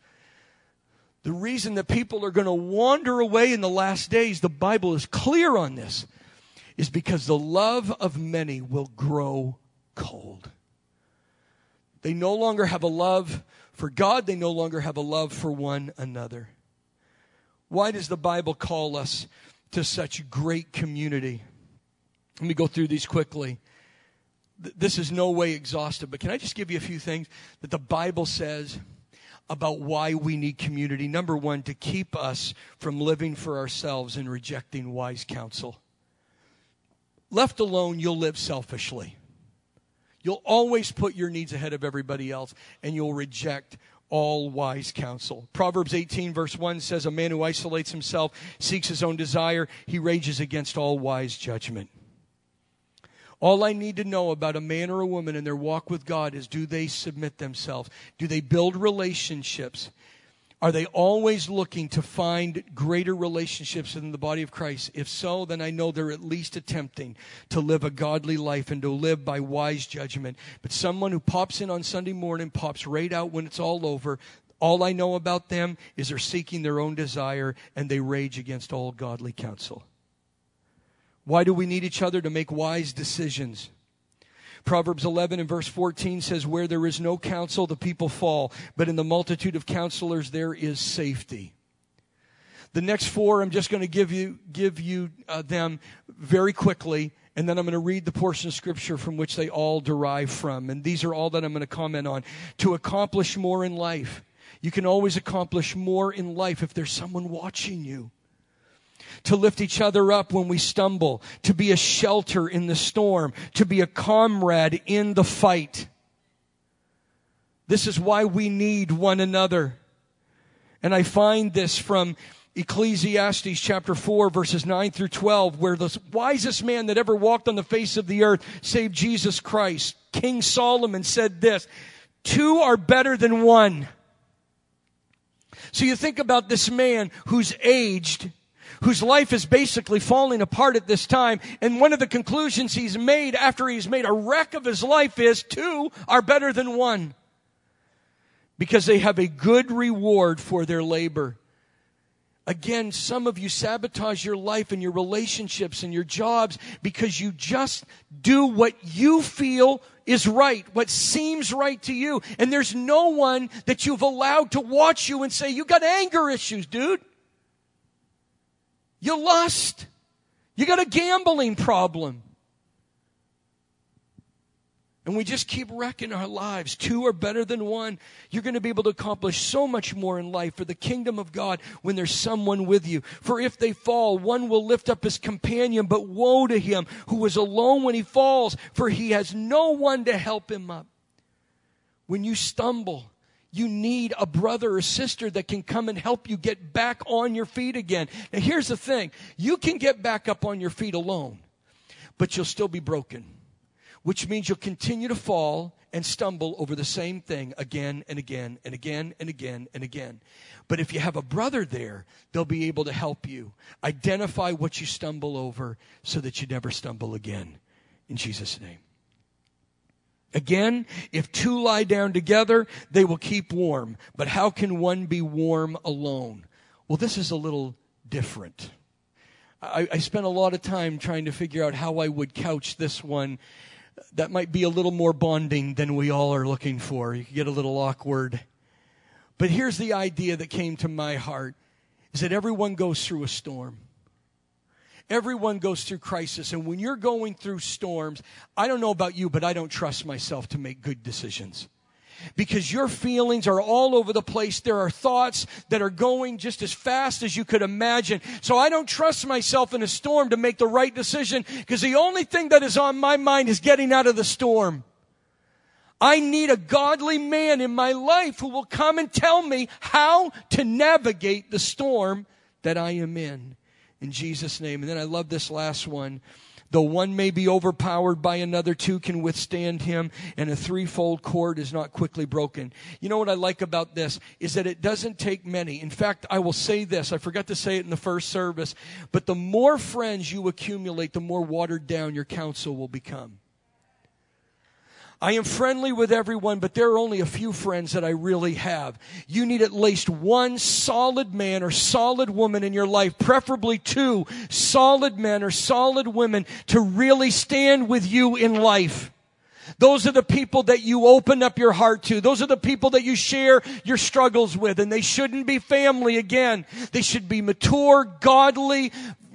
The reason that people are going to wander away in the last days, the Bible is clear on this, is because the love of many will grow cold. They no longer have a love for God, they no longer have a love for one another. Why does the Bible call us to such great community? Let me go through these quickly. This is no way exhaustive, but can I just give you a few things that the Bible says about why we need community? Number one, to keep us from living for ourselves and rejecting wise counsel. Left alone, you'll live selfishly. You'll always put your needs ahead of everybody else, and you'll reject all wise counsel. Proverbs 18, verse 1 says, A man who isolates himself seeks his own desire, he rages against all wise judgment. All I need to know about a man or a woman in their walk with God is do they submit themselves? Do they build relationships? Are they always looking to find greater relationships in the body of Christ? If so, then I know they're at least attempting to live a godly life and to live by wise judgment. But someone who pops in on Sunday morning, pops right out when it's all over, all I know about them is they're seeking their own desire and they rage against all godly counsel. Why do we need each other to make wise decisions? Proverbs 11 and verse 14 says, Where there is no counsel, the people fall, but in the multitude of counselors there is safety. The next four, I'm just going to give you, give you uh, them very quickly, and then I'm going to read the portion of scripture from which they all derive from. And these are all that I'm going to comment on. To accomplish more in life. You can always accomplish more in life if there's someone watching you to lift each other up when we stumble, to be a shelter in the storm, to be a comrade in the fight. This is why we need one another. And I find this from Ecclesiastes chapter 4 verses 9 through 12 where the wisest man that ever walked on the face of the earth save Jesus Christ. King Solomon said this, two are better than one. So you think about this man who's aged whose life is basically falling apart at this time. And one of the conclusions he's made after he's made a wreck of his life is two are better than one because they have a good reward for their labor. Again, some of you sabotage your life and your relationships and your jobs because you just do what you feel is right, what seems right to you. And there's no one that you've allowed to watch you and say, you got anger issues, dude. You lust. You got a gambling problem. And we just keep wrecking our lives. Two are better than one. You're going to be able to accomplish so much more in life for the kingdom of God when there's someone with you. For if they fall, one will lift up his companion, but woe to him who is alone when he falls, for he has no one to help him up. When you stumble, you need a brother or sister that can come and help you get back on your feet again. Now here's the thing. You can get back up on your feet alone, but you'll still be broken which means you'll continue to fall and stumble over the same thing again and again and again and again and again. But if you have a brother there, they'll be able to help you identify what you stumble over so that you never stumble again. In Jesus' name. Again, if two lie down together, they will keep warm. But how can one be warm alone? Well, this is a little different. I, I spent a lot of time trying to figure out how I would couch this one that might be a little more bonding than we all are looking for. You can get a little awkward. But here's the idea that came to my heart is that everyone goes through a storm. Everyone goes through crisis. And when you're going through storms, I don't know about you, but I don't trust myself to make good decisions because your feelings are all over the place. There are thoughts that are going just as fast as you could imagine. So I don't trust myself in a storm to make the right decision because the only thing that is on my mind is getting out of the storm. I need a godly man in my life who will come and tell me how to navigate the storm that I am in. In Jesus' name. And then I love this last one. Though one may be overpowered by another, two can withstand him, and a threefold cord is not quickly broken. You know what I like about this is that it doesn't take many. In fact, I will say this. I forgot to say it in the first service, but the more friends you accumulate, the more watered down your counsel will become. I am friendly with everyone, but there are only a few friends that I really have. You need at least one solid man or solid woman in your life, preferably two solid men or solid women to really stand with you in life. Those are the people that you open up your heart to. Those are the people that you share your struggles with. And they shouldn't be family again. They should be mature, godly,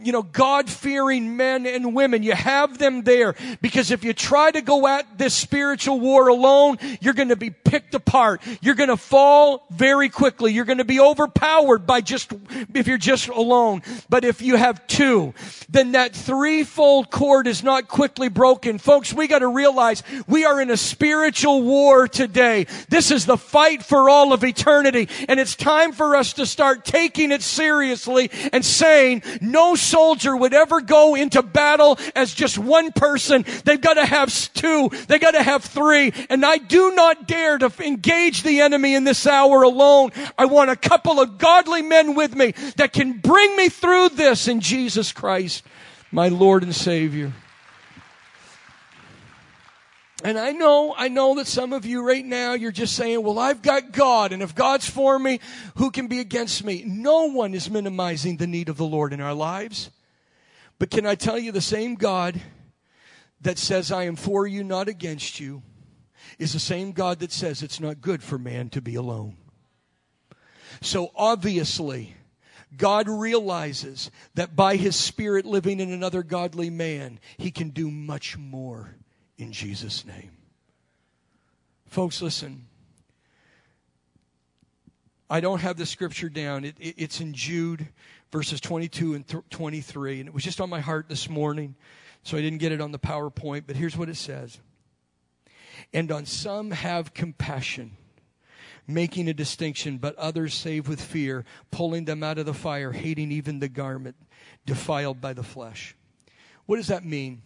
you know, God fearing men and women. You have them there because if you try to go at this spiritual war alone, you're going to be picked apart. You're going to fall very quickly. You're going to be overpowered by just, if you're just alone. But if you have two, then that threefold cord is not quickly broken. Folks, we got to realize we are in a spiritual war today. This is the fight for all of eternity. And it's time for us to start taking it seriously and saying, no soldier would ever go into battle as just one person. They've got to have two. They've got to have three. And I do not dare to engage the enemy in this hour alone. I want a couple of godly men with me that can bring me through this in Jesus Christ, my Lord and Savior. And I know, I know that some of you right now, you're just saying, well, I've got God, and if God's for me, who can be against me? No one is minimizing the need of the Lord in our lives. But can I tell you the same God that says, I am for you, not against you, is the same God that says it's not good for man to be alone. So obviously, God realizes that by his spirit living in another godly man, he can do much more in Jesus' name. Folks, listen. I don't have the scripture down. It, it, it's in Jude verses 22 and th- 23. And it was just on my heart this morning, so I didn't get it on the PowerPoint, but here's what it says. And on some have compassion, making a distinction, but others save with fear, pulling them out of the fire, hating even the garment defiled by the flesh. What does that mean?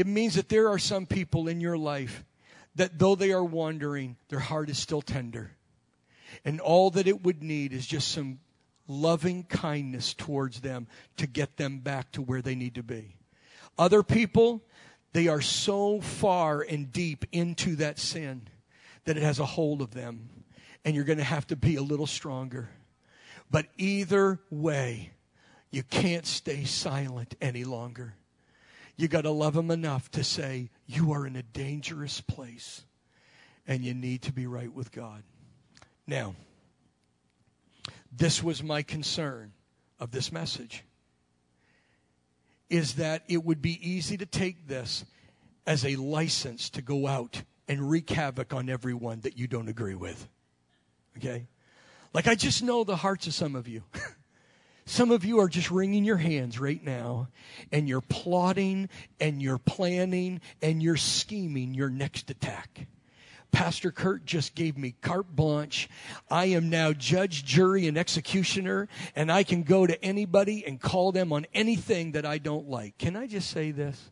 It means that there are some people in your life that though they are wandering, their heart is still tender. And all that it would need is just some loving kindness towards them to get them back to where they need to be. Other people, they are so far and deep into that sin that it has a hold of them. And you're going to have to be a little stronger. But either way, you can't stay silent any longer. You got to love them enough to say, You are in a dangerous place and you need to be right with God. Now, this was my concern of this message is that it would be easy to take this as a license to go out and wreak havoc on everyone that you don't agree with. Okay? Like, I just know the hearts of some of you. some of you are just wringing your hands right now, and you're plotting, and you're planning, and you're scheming your next attack. Pastor Kurt just gave me carte blanche. I am now judge, jury, and executioner, and I can go to anybody and call them on anything that I don't like. Can I just say this?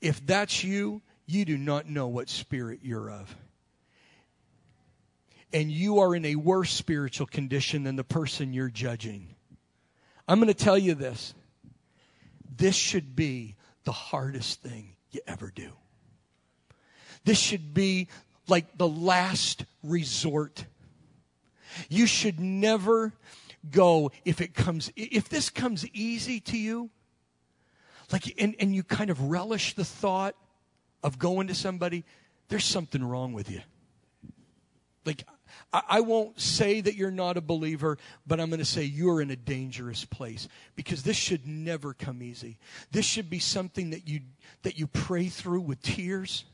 If that's you, you do not know what spirit you're of. And you are in a worse spiritual condition than the person you're judging. I'm going to tell you this. This should be the hardest thing you ever do. This should be like the last resort. You should never go if it comes, if this comes easy to you, like, and, and you kind of relish the thought of going to somebody, there's something wrong with you. Like, I, won't say that you're not a believer, but I'm going to say you're in a dangerous place because this should never come easy. This should be something that you, that you pray through with tears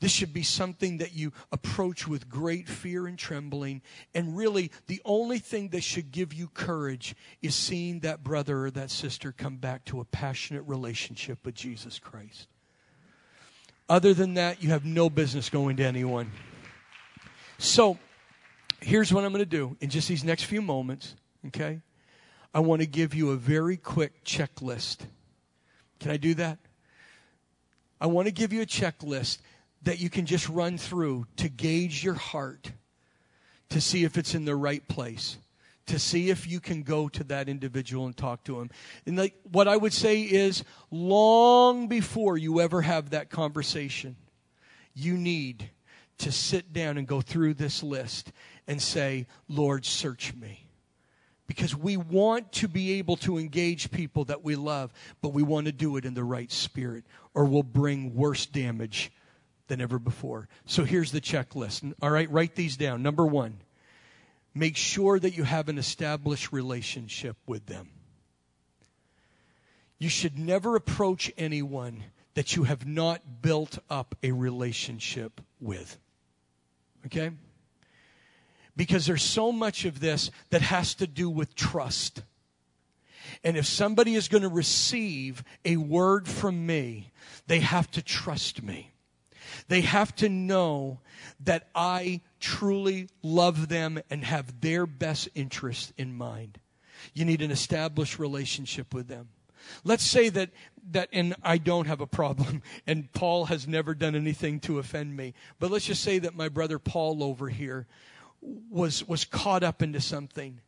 this should be something that you approach with great fear and trembling. And really, the only thing that should give you courage is seeing that brother or that sister come back to a passionate relationship with Jesus Christ. Other than that, you have no business going to anyone. So, here's what I'm going to do in just these next few moments, okay? I want to give you a very quick checklist. Can I do that? I want to give you a checklist that you can just run through to gauge your heart to see if it's in the right place to see if you can go to that individual and talk to him. And like what I would say is long before you ever have that conversation, you need to sit down and go through this list and say, Lord, search me. Because we want to be able to engage people that we love, but we want to do it in the right spirit, or we'll bring worse damage than ever before. So here's the checklist. All right, write these down. Number one, make sure that you have an established relationship with them. You should never approach anyone that you have not built up a relationship with. Okay? Because there's so much of this that has to do with trust. And if somebody is going to receive a word from me, they have to trust me. They have to know that I truly love them and have their best interest in mind. You need an established relationship with them. Let's say that that and I don't have a problem and Paul has never done anything to offend me. But let's just say that my brother Paul over here was was caught up into something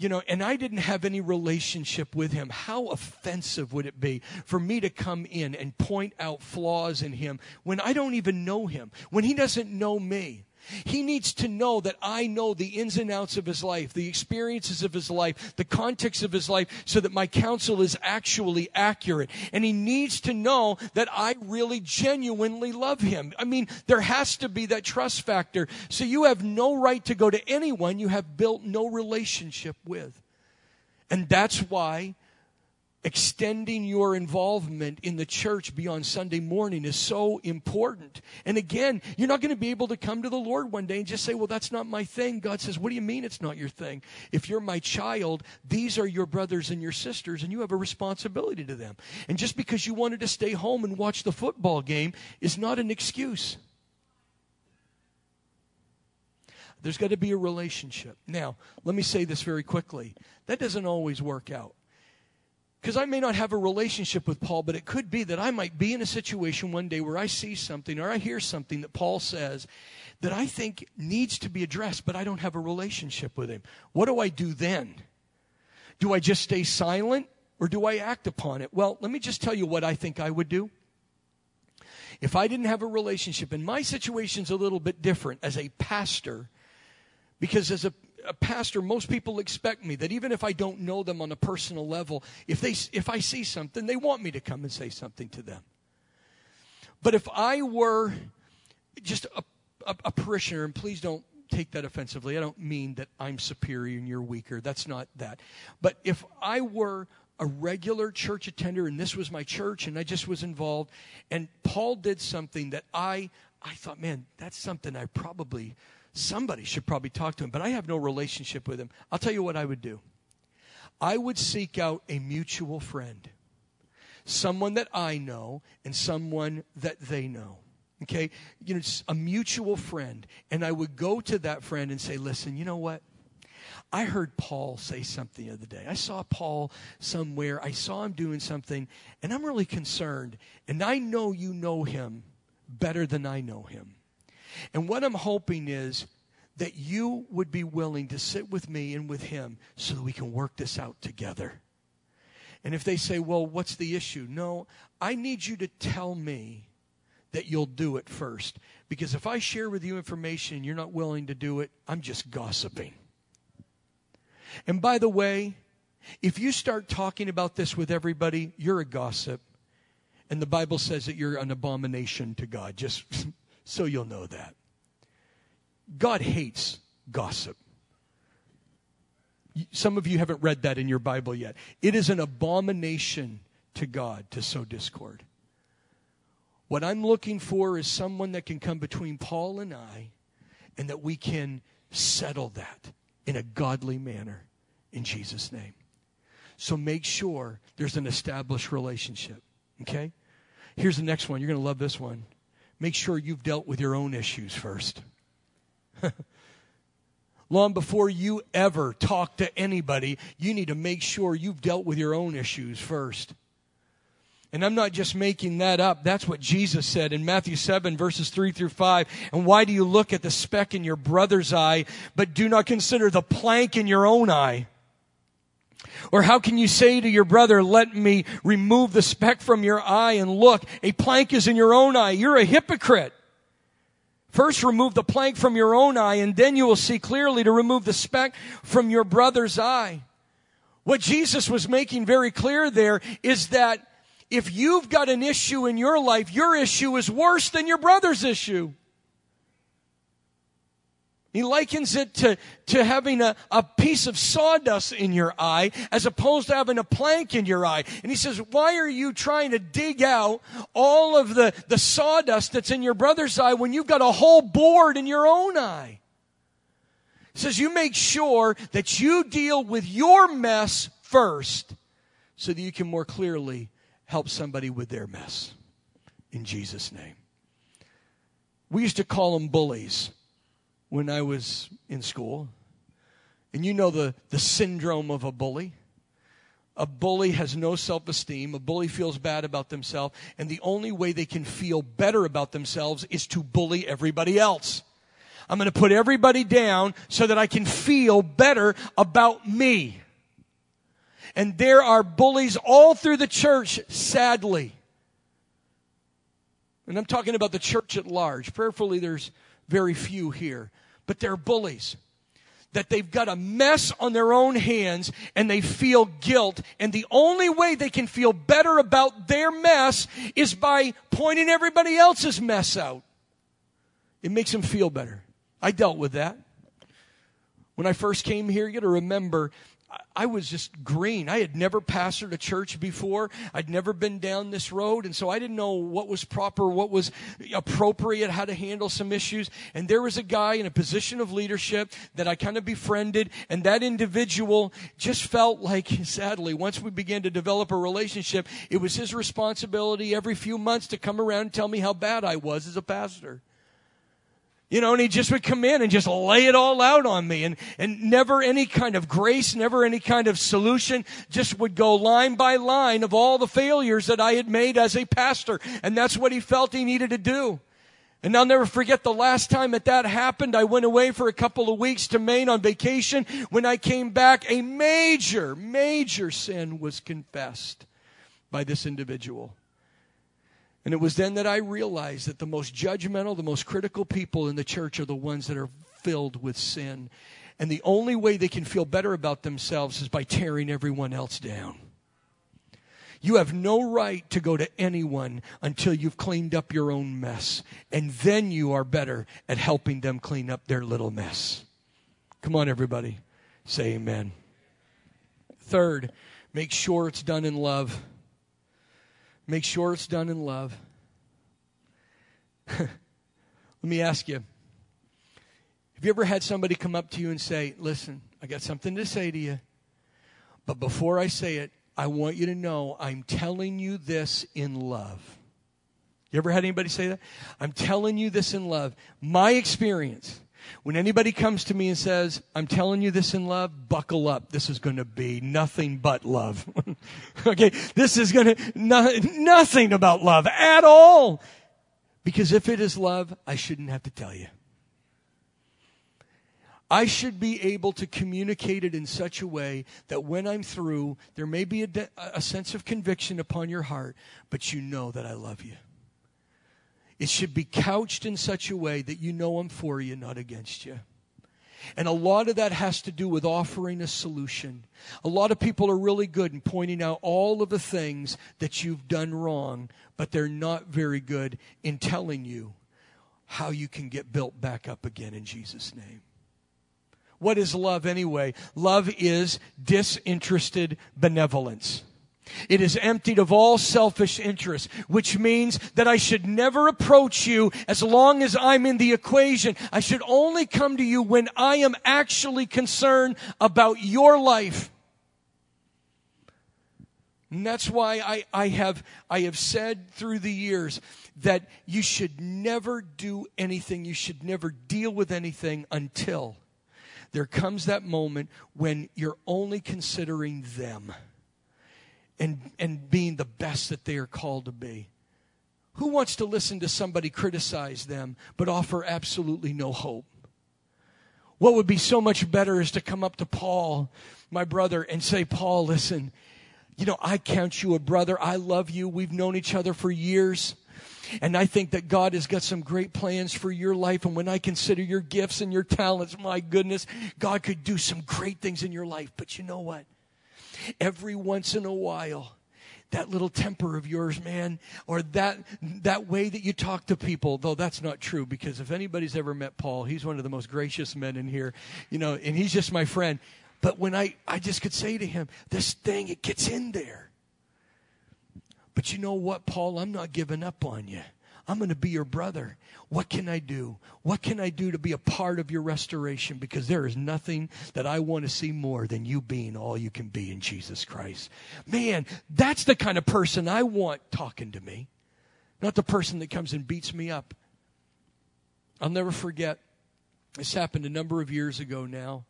you know, and I didn't have any relationship with him, how offensive would it be for me to come in and point out flaws in him when I don't even know him, when he doesn't know me? He needs to know that I know the ins and outs of his life, the experiences of his life, the context of his life, so that my counsel is actually accurate. And he needs to know that I really genuinely love him. I mean, there has to be that trust factor. So you have no right to go to anyone you have built no relationship with. And that's why extending your involvement in the church beyond Sunday morning is so important. And again, you're not going to be able to come to the Lord one day and just say, Well, that's not my thing. God says, What do you mean it's not your thing? If you're my child, these are your brothers and your sisters, and you have a responsibility to them. And just because you wanted to stay home and watch the football game is not an excuse. There's got to be a relationship. Now, let me say this very quickly. That doesn't always work out. Because I may not have a relationship with Paul, but it could be that I might be in a situation one day where I see something or I hear something that Paul says that I think needs to be addressed, but I don't have a relationship with him. What do I do then? Do I just stay silent or do I act upon it? Well, let me just tell you what I think I would do. If I didn't have a relationship, and my situation's a little bit different as a pastor, because as a a pastor, most people expect me that even if I don't know them on a personal level, if they if I see something, they want me to come and say something to them. But if I were just a, a, a parishioner, and please don't take that offensively. I don't mean that I'm superior and you're weaker. That's not that. But if I were a regular church attender and this was my church and I just was involved and Paul did something that I I thought, man, that's something I probably somebody should probably talk to him, but I have no relationship with him. I'll tell you what I would do. I would seek out a mutual friend. Someone that I know and someone that they know. Okay? You know it's a mutual friend. And i would go to that friend and say listen you know what? I heard paul say something the other day. I saw paul somewhere. I saw him doing something and i'm really concerned. And i know you know him better than i know him and what i'm hoping is that you would be willing to sit with me and with him so that we can work this out together and if they say well what's the issue no i need you to tell me that you'll do it first. Because if I share with you information and you're not willing to do it, I'm just gossiping. And by the way, if you start talking about this with everybody, you're a gossip. And the Bible says that you're an abomination to God, just so you'll know that. God hates gossip. Some of you haven't read that in your Bible yet. It is an abomination to God to sow discord. What I'm looking for is someone that can come between Paul and I and that we can settle that in a godly manner in Jesus' name. So make sure there's an established relationship. Okay? Here's the next one. You're going to love this one. Make sure you've dealt with your own issues first. Long before you ever talk to anybody, you need to make sure you've dealt with your own issues first. And I'm not just making that up. That's what Jesus said in Matthew 7 verses 3 through 5. And why do you look at the speck in your brother's eye, but do not consider the plank in your own eye? Or how can you say to your brother, let me remove the speck from your eye and look, a plank is in your own eye. You're a hypocrite. First remove the plank from your own eye and then you will see clearly to remove the speck from your brother's eye. What Jesus was making very clear there is that if you've got an issue in your life, your issue is worse than your brother's issue. He likens it to, to having a, a piece of sawdust in your eye as opposed to having a plank in your eye. And he says, why are you trying to dig out all of the, the sawdust that's in your brother's eye when you've got a whole board in your own eye? He says, you make sure that you deal with your mess first so that you can more clearly help somebody with their mess. In Jesus' name. We used to call them bullies when I was in school. And you know the, the syndrome of a bully. A bully has no self esteem. A bully feels bad about themselves. And the only way they can feel better about themselves is to bully everybody else. I'm going to put everybody down so that I can feel better about me. And there are bullies all through the church, sadly. And I'm talking about the church at large. Prayerfully, there's very few here. But they're bullies. That they've got a mess on their own hands and they feel guilt. And the only way they can feel better about their mess is by pointing everybody else's mess out. It makes them feel better. I dealt with that. When I first came here, you got to remember I was just green. I had never pastored a church before. I'd never been down this road. And so I didn't know what was proper, what was appropriate, how to handle some issues. And there was a guy in a position of leadership that I kind of befriended. And that individual just felt like, sadly, once we began to develop a relationship, it was his responsibility every few months to come around and tell me how bad I was as a pastor. You know, and he just would come in and just lay it all out on me and, and never any kind of grace, never any kind of solution, just would go line by line of all the failures that I had made as a pastor. And that's what he felt he needed to do. And I'll never forget the last time that that happened. I went away for a couple of weeks to Maine on vacation. When I came back, a major, major sin was confessed by this individual. And it was then that I realized that the most judgmental, the most critical people in the church are the ones that are filled with sin. And the only way they can feel better about themselves is by tearing everyone else down. You have no right to go to anyone until you've cleaned up your own mess. And then you are better at helping them clean up their little mess. Come on, everybody. Say amen. Third, make sure it's done in love. Make sure it's done in love. Let me ask you have you ever had somebody come up to you and say, Listen, I got something to say to you, but before I say it, I want you to know I'm telling you this in love. You ever had anybody say that? I'm telling you this in love. My experience. When anybody comes to me and says, I'm telling you this in love, buckle up. This is going to be nothing but love. okay? This is going to, no, nothing about love at all. Because if it is love, I shouldn't have to tell you. I should be able to communicate it in such a way that when I'm through, there may be a, de- a, sense of conviction upon your heart, but you know that I love you. It should be couched in such a way that you know I'm for you, not against you. And a lot of that has to do with offering a solution. A lot of people are really good in pointing out all of the things that you've done wrong, but they're not very good in telling you how you can get built back up again in Jesus' name. What is love anyway? Love is disinterested benevolence. It is emptied of all selfish interest, which means that I should never approach you as long as I'm in the equation. I should only come to you when I am actually concerned about your life. And that's why I, I, have, I have said through the years that you should never do anything, you should never deal with anything until there comes that moment when you're only considering them and, and being the best that they are called to be. Who wants to listen to somebody criticize them but offer absolutely no hope? What would be so much better is to come up to Paul, my brother, and say, Paul, listen, you know, I count you a brother. I love you. We've known each other for years. And I think that God has got some great plans for your life. And when I consider your gifts and your talents, my goodness, God could do some great things in your life. But you know what? Every once in a while, that little temper of yours, man, or that that way that you talk to people, though that's not true because if anybody's ever met Paul, he's one of the most gracious men in here, you know, and he's just my friend. But when I I just could say to him, this thing it gets in there. But you know what, Paul? I'm not giving up on you. I'm going to be your brother. What can I do? What can I do to be a part of your restoration? Because there is nothing that I want to see more than you being all you can be in Jesus Christ. Man, that's the kind of person I want talking to me, not the person that comes and beats me up. I'll never forget. This happened a number of years ago now.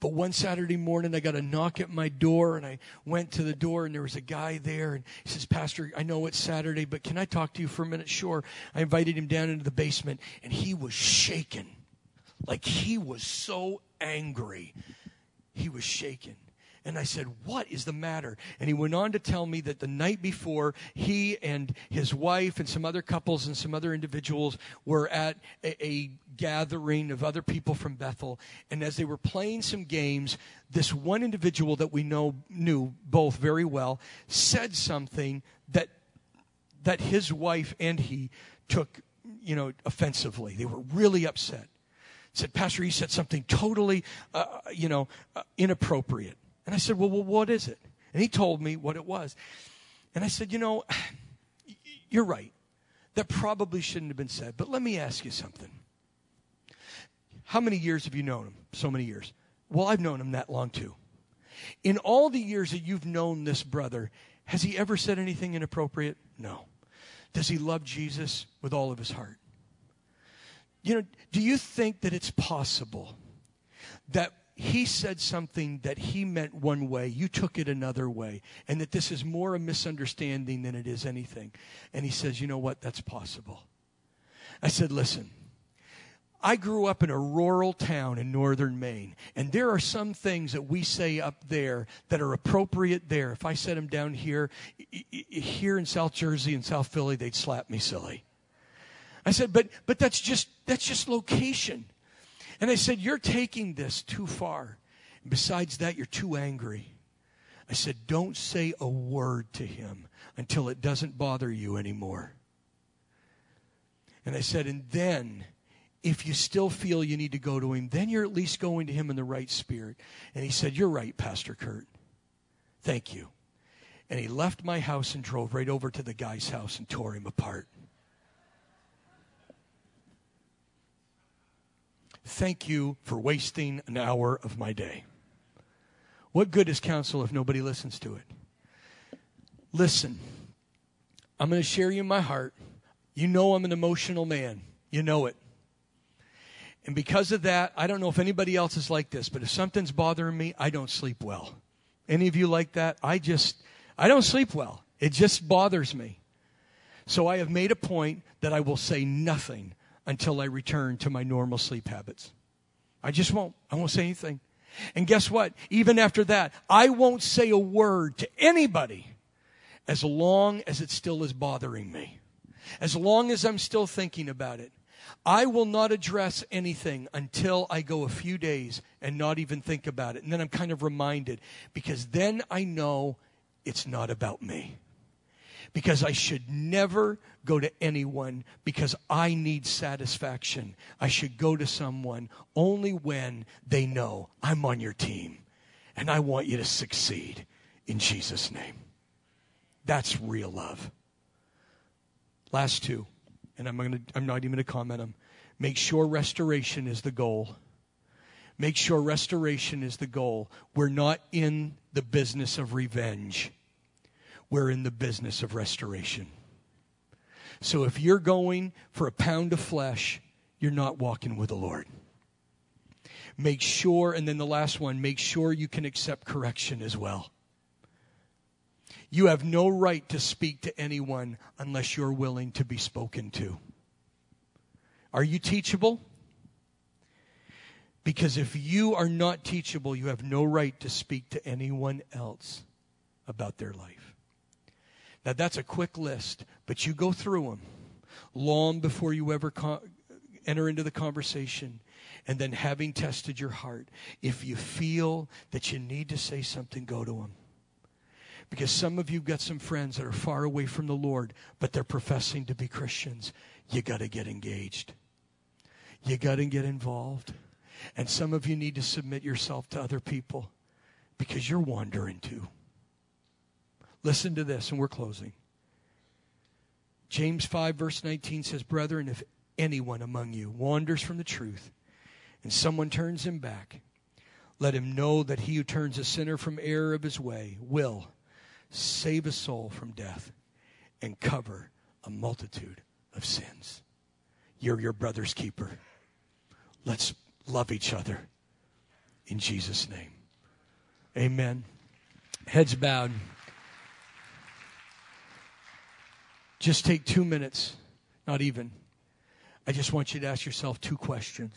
But one Saturday morning, I got a knock at my door, and I went to the door, and there was a guy there, and he says, Pastor, I know it's Saturday, but can I talk to you for a minute? Sure. I invited him down into the basement, and he was shaken. Like he was so angry. He was shaken. And I said, What is the matter? And he went on to tell me that the night before, he and his wife and some other couples and some other individuals were at a, a, gathering of other people from Bethel. And as they were playing some games, this one individual that we know knew both very well said something that that his wife and he took, you know, offensively. They were really upset. Said, Pastor, he said something totally, uh, you know, uh, inappropriate. And I said, well, well, what is it? And he told me what it was. And I said, you know, you're right. That probably shouldn't have been said. But let me ask you something. How many years have you known him? So many years. Well, I've known him that long too. In all the years that you've known this brother, has he ever said anything inappropriate? No. Does he love Jesus with all of his heart? You know, do you think that it's possible that he said something that he meant one way, you took it another way, and that this is more a misunderstanding than it is anything. And he says, You know what? That's possible. I said, Listen, I grew up in a rural town in northern Maine, and there are some things that we say up there that are appropriate there. If I said them down here, here in South Jersey and South Philly, they'd slap me silly. I said, but but that's just that's just location. And I said, You're taking this too far. Besides that, you're too angry. I said, Don't say a word to him until it doesn't bother you anymore. And I said, And then, if you still feel you need to go to him, then you're at least going to him in the right spirit. And he said, You're right, Pastor Kurt. Thank you. And he left my house and drove right over to the guy's house and tore him apart. Thank you for wasting an hour of my day. What good is counsel if nobody listens to it? Listen, I'm going to share you my heart. You know I'm an emotional man. You know it. And because of that, I don't know if anybody else is like this, but if something's bothering me, I don't sleep well. Any of you like that? I just, I don't sleep well. It just bothers me. So I have made a point that I will say nothing until I return to my normal sleep habits. I just won't. I won't say anything. And guess what? Even after that, I won't say a word to anybody as long as it still is bothering me. As long as I'm still thinking about it. I will not address anything until I go a few days and not even think about it. And then I'm kind of reminded because then I know it's not about me because I should never go to anyone because I need satisfaction. I should go to someone only when they know I'm on your team and I want you to succeed in Jesus' name. That's real love. Last two, and I'm, gonna, I'm not even going to comment them. Make sure restoration is the goal. Make sure restoration is the goal. We're not in the business of revenge we're in the business of restoration. So if you're going for a pound of flesh, you're not walking with the Lord. Make sure, and then the last one, make sure you can accept correction as well. You have no right to speak to anyone unless you're willing to be spoken to. Are you teachable? Because if you are not teachable, you have no right to speak to anyone else about their life. Now, that's a quick list, but you go through them long before you ever co- enter into the conversation. And then, having tested your heart, if you feel that you need to say something, go to them. Because some of you got some friends that are far away from the Lord, but they're professing to be Christians. You got to get engaged. You got to get involved. And some of you need to submit yourself to other people because you're wandering too. Listen to this, and we're closing. James 5, verse 19 says, Brethren, if anyone among you wanders from the truth and someone turns him back, let him know that he who turns a sinner from error of his way will save a soul from death and cover a multitude of sins. You're your brother's keeper. Let's love each other in Jesus' name. Amen. Heads bowed. Just take two minutes, not even. I just want you to ask yourself two questions.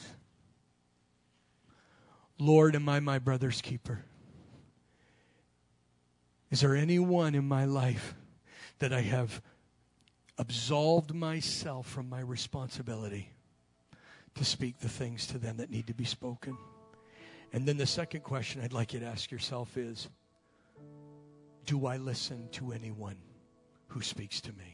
Lord, am I my brother's keeper? Is there anyone in my life that I have absolved myself from my responsibility to speak the things to them that need to be spoken? And then the second question I'd like you to ask yourself is Do I listen to anyone who speaks to me?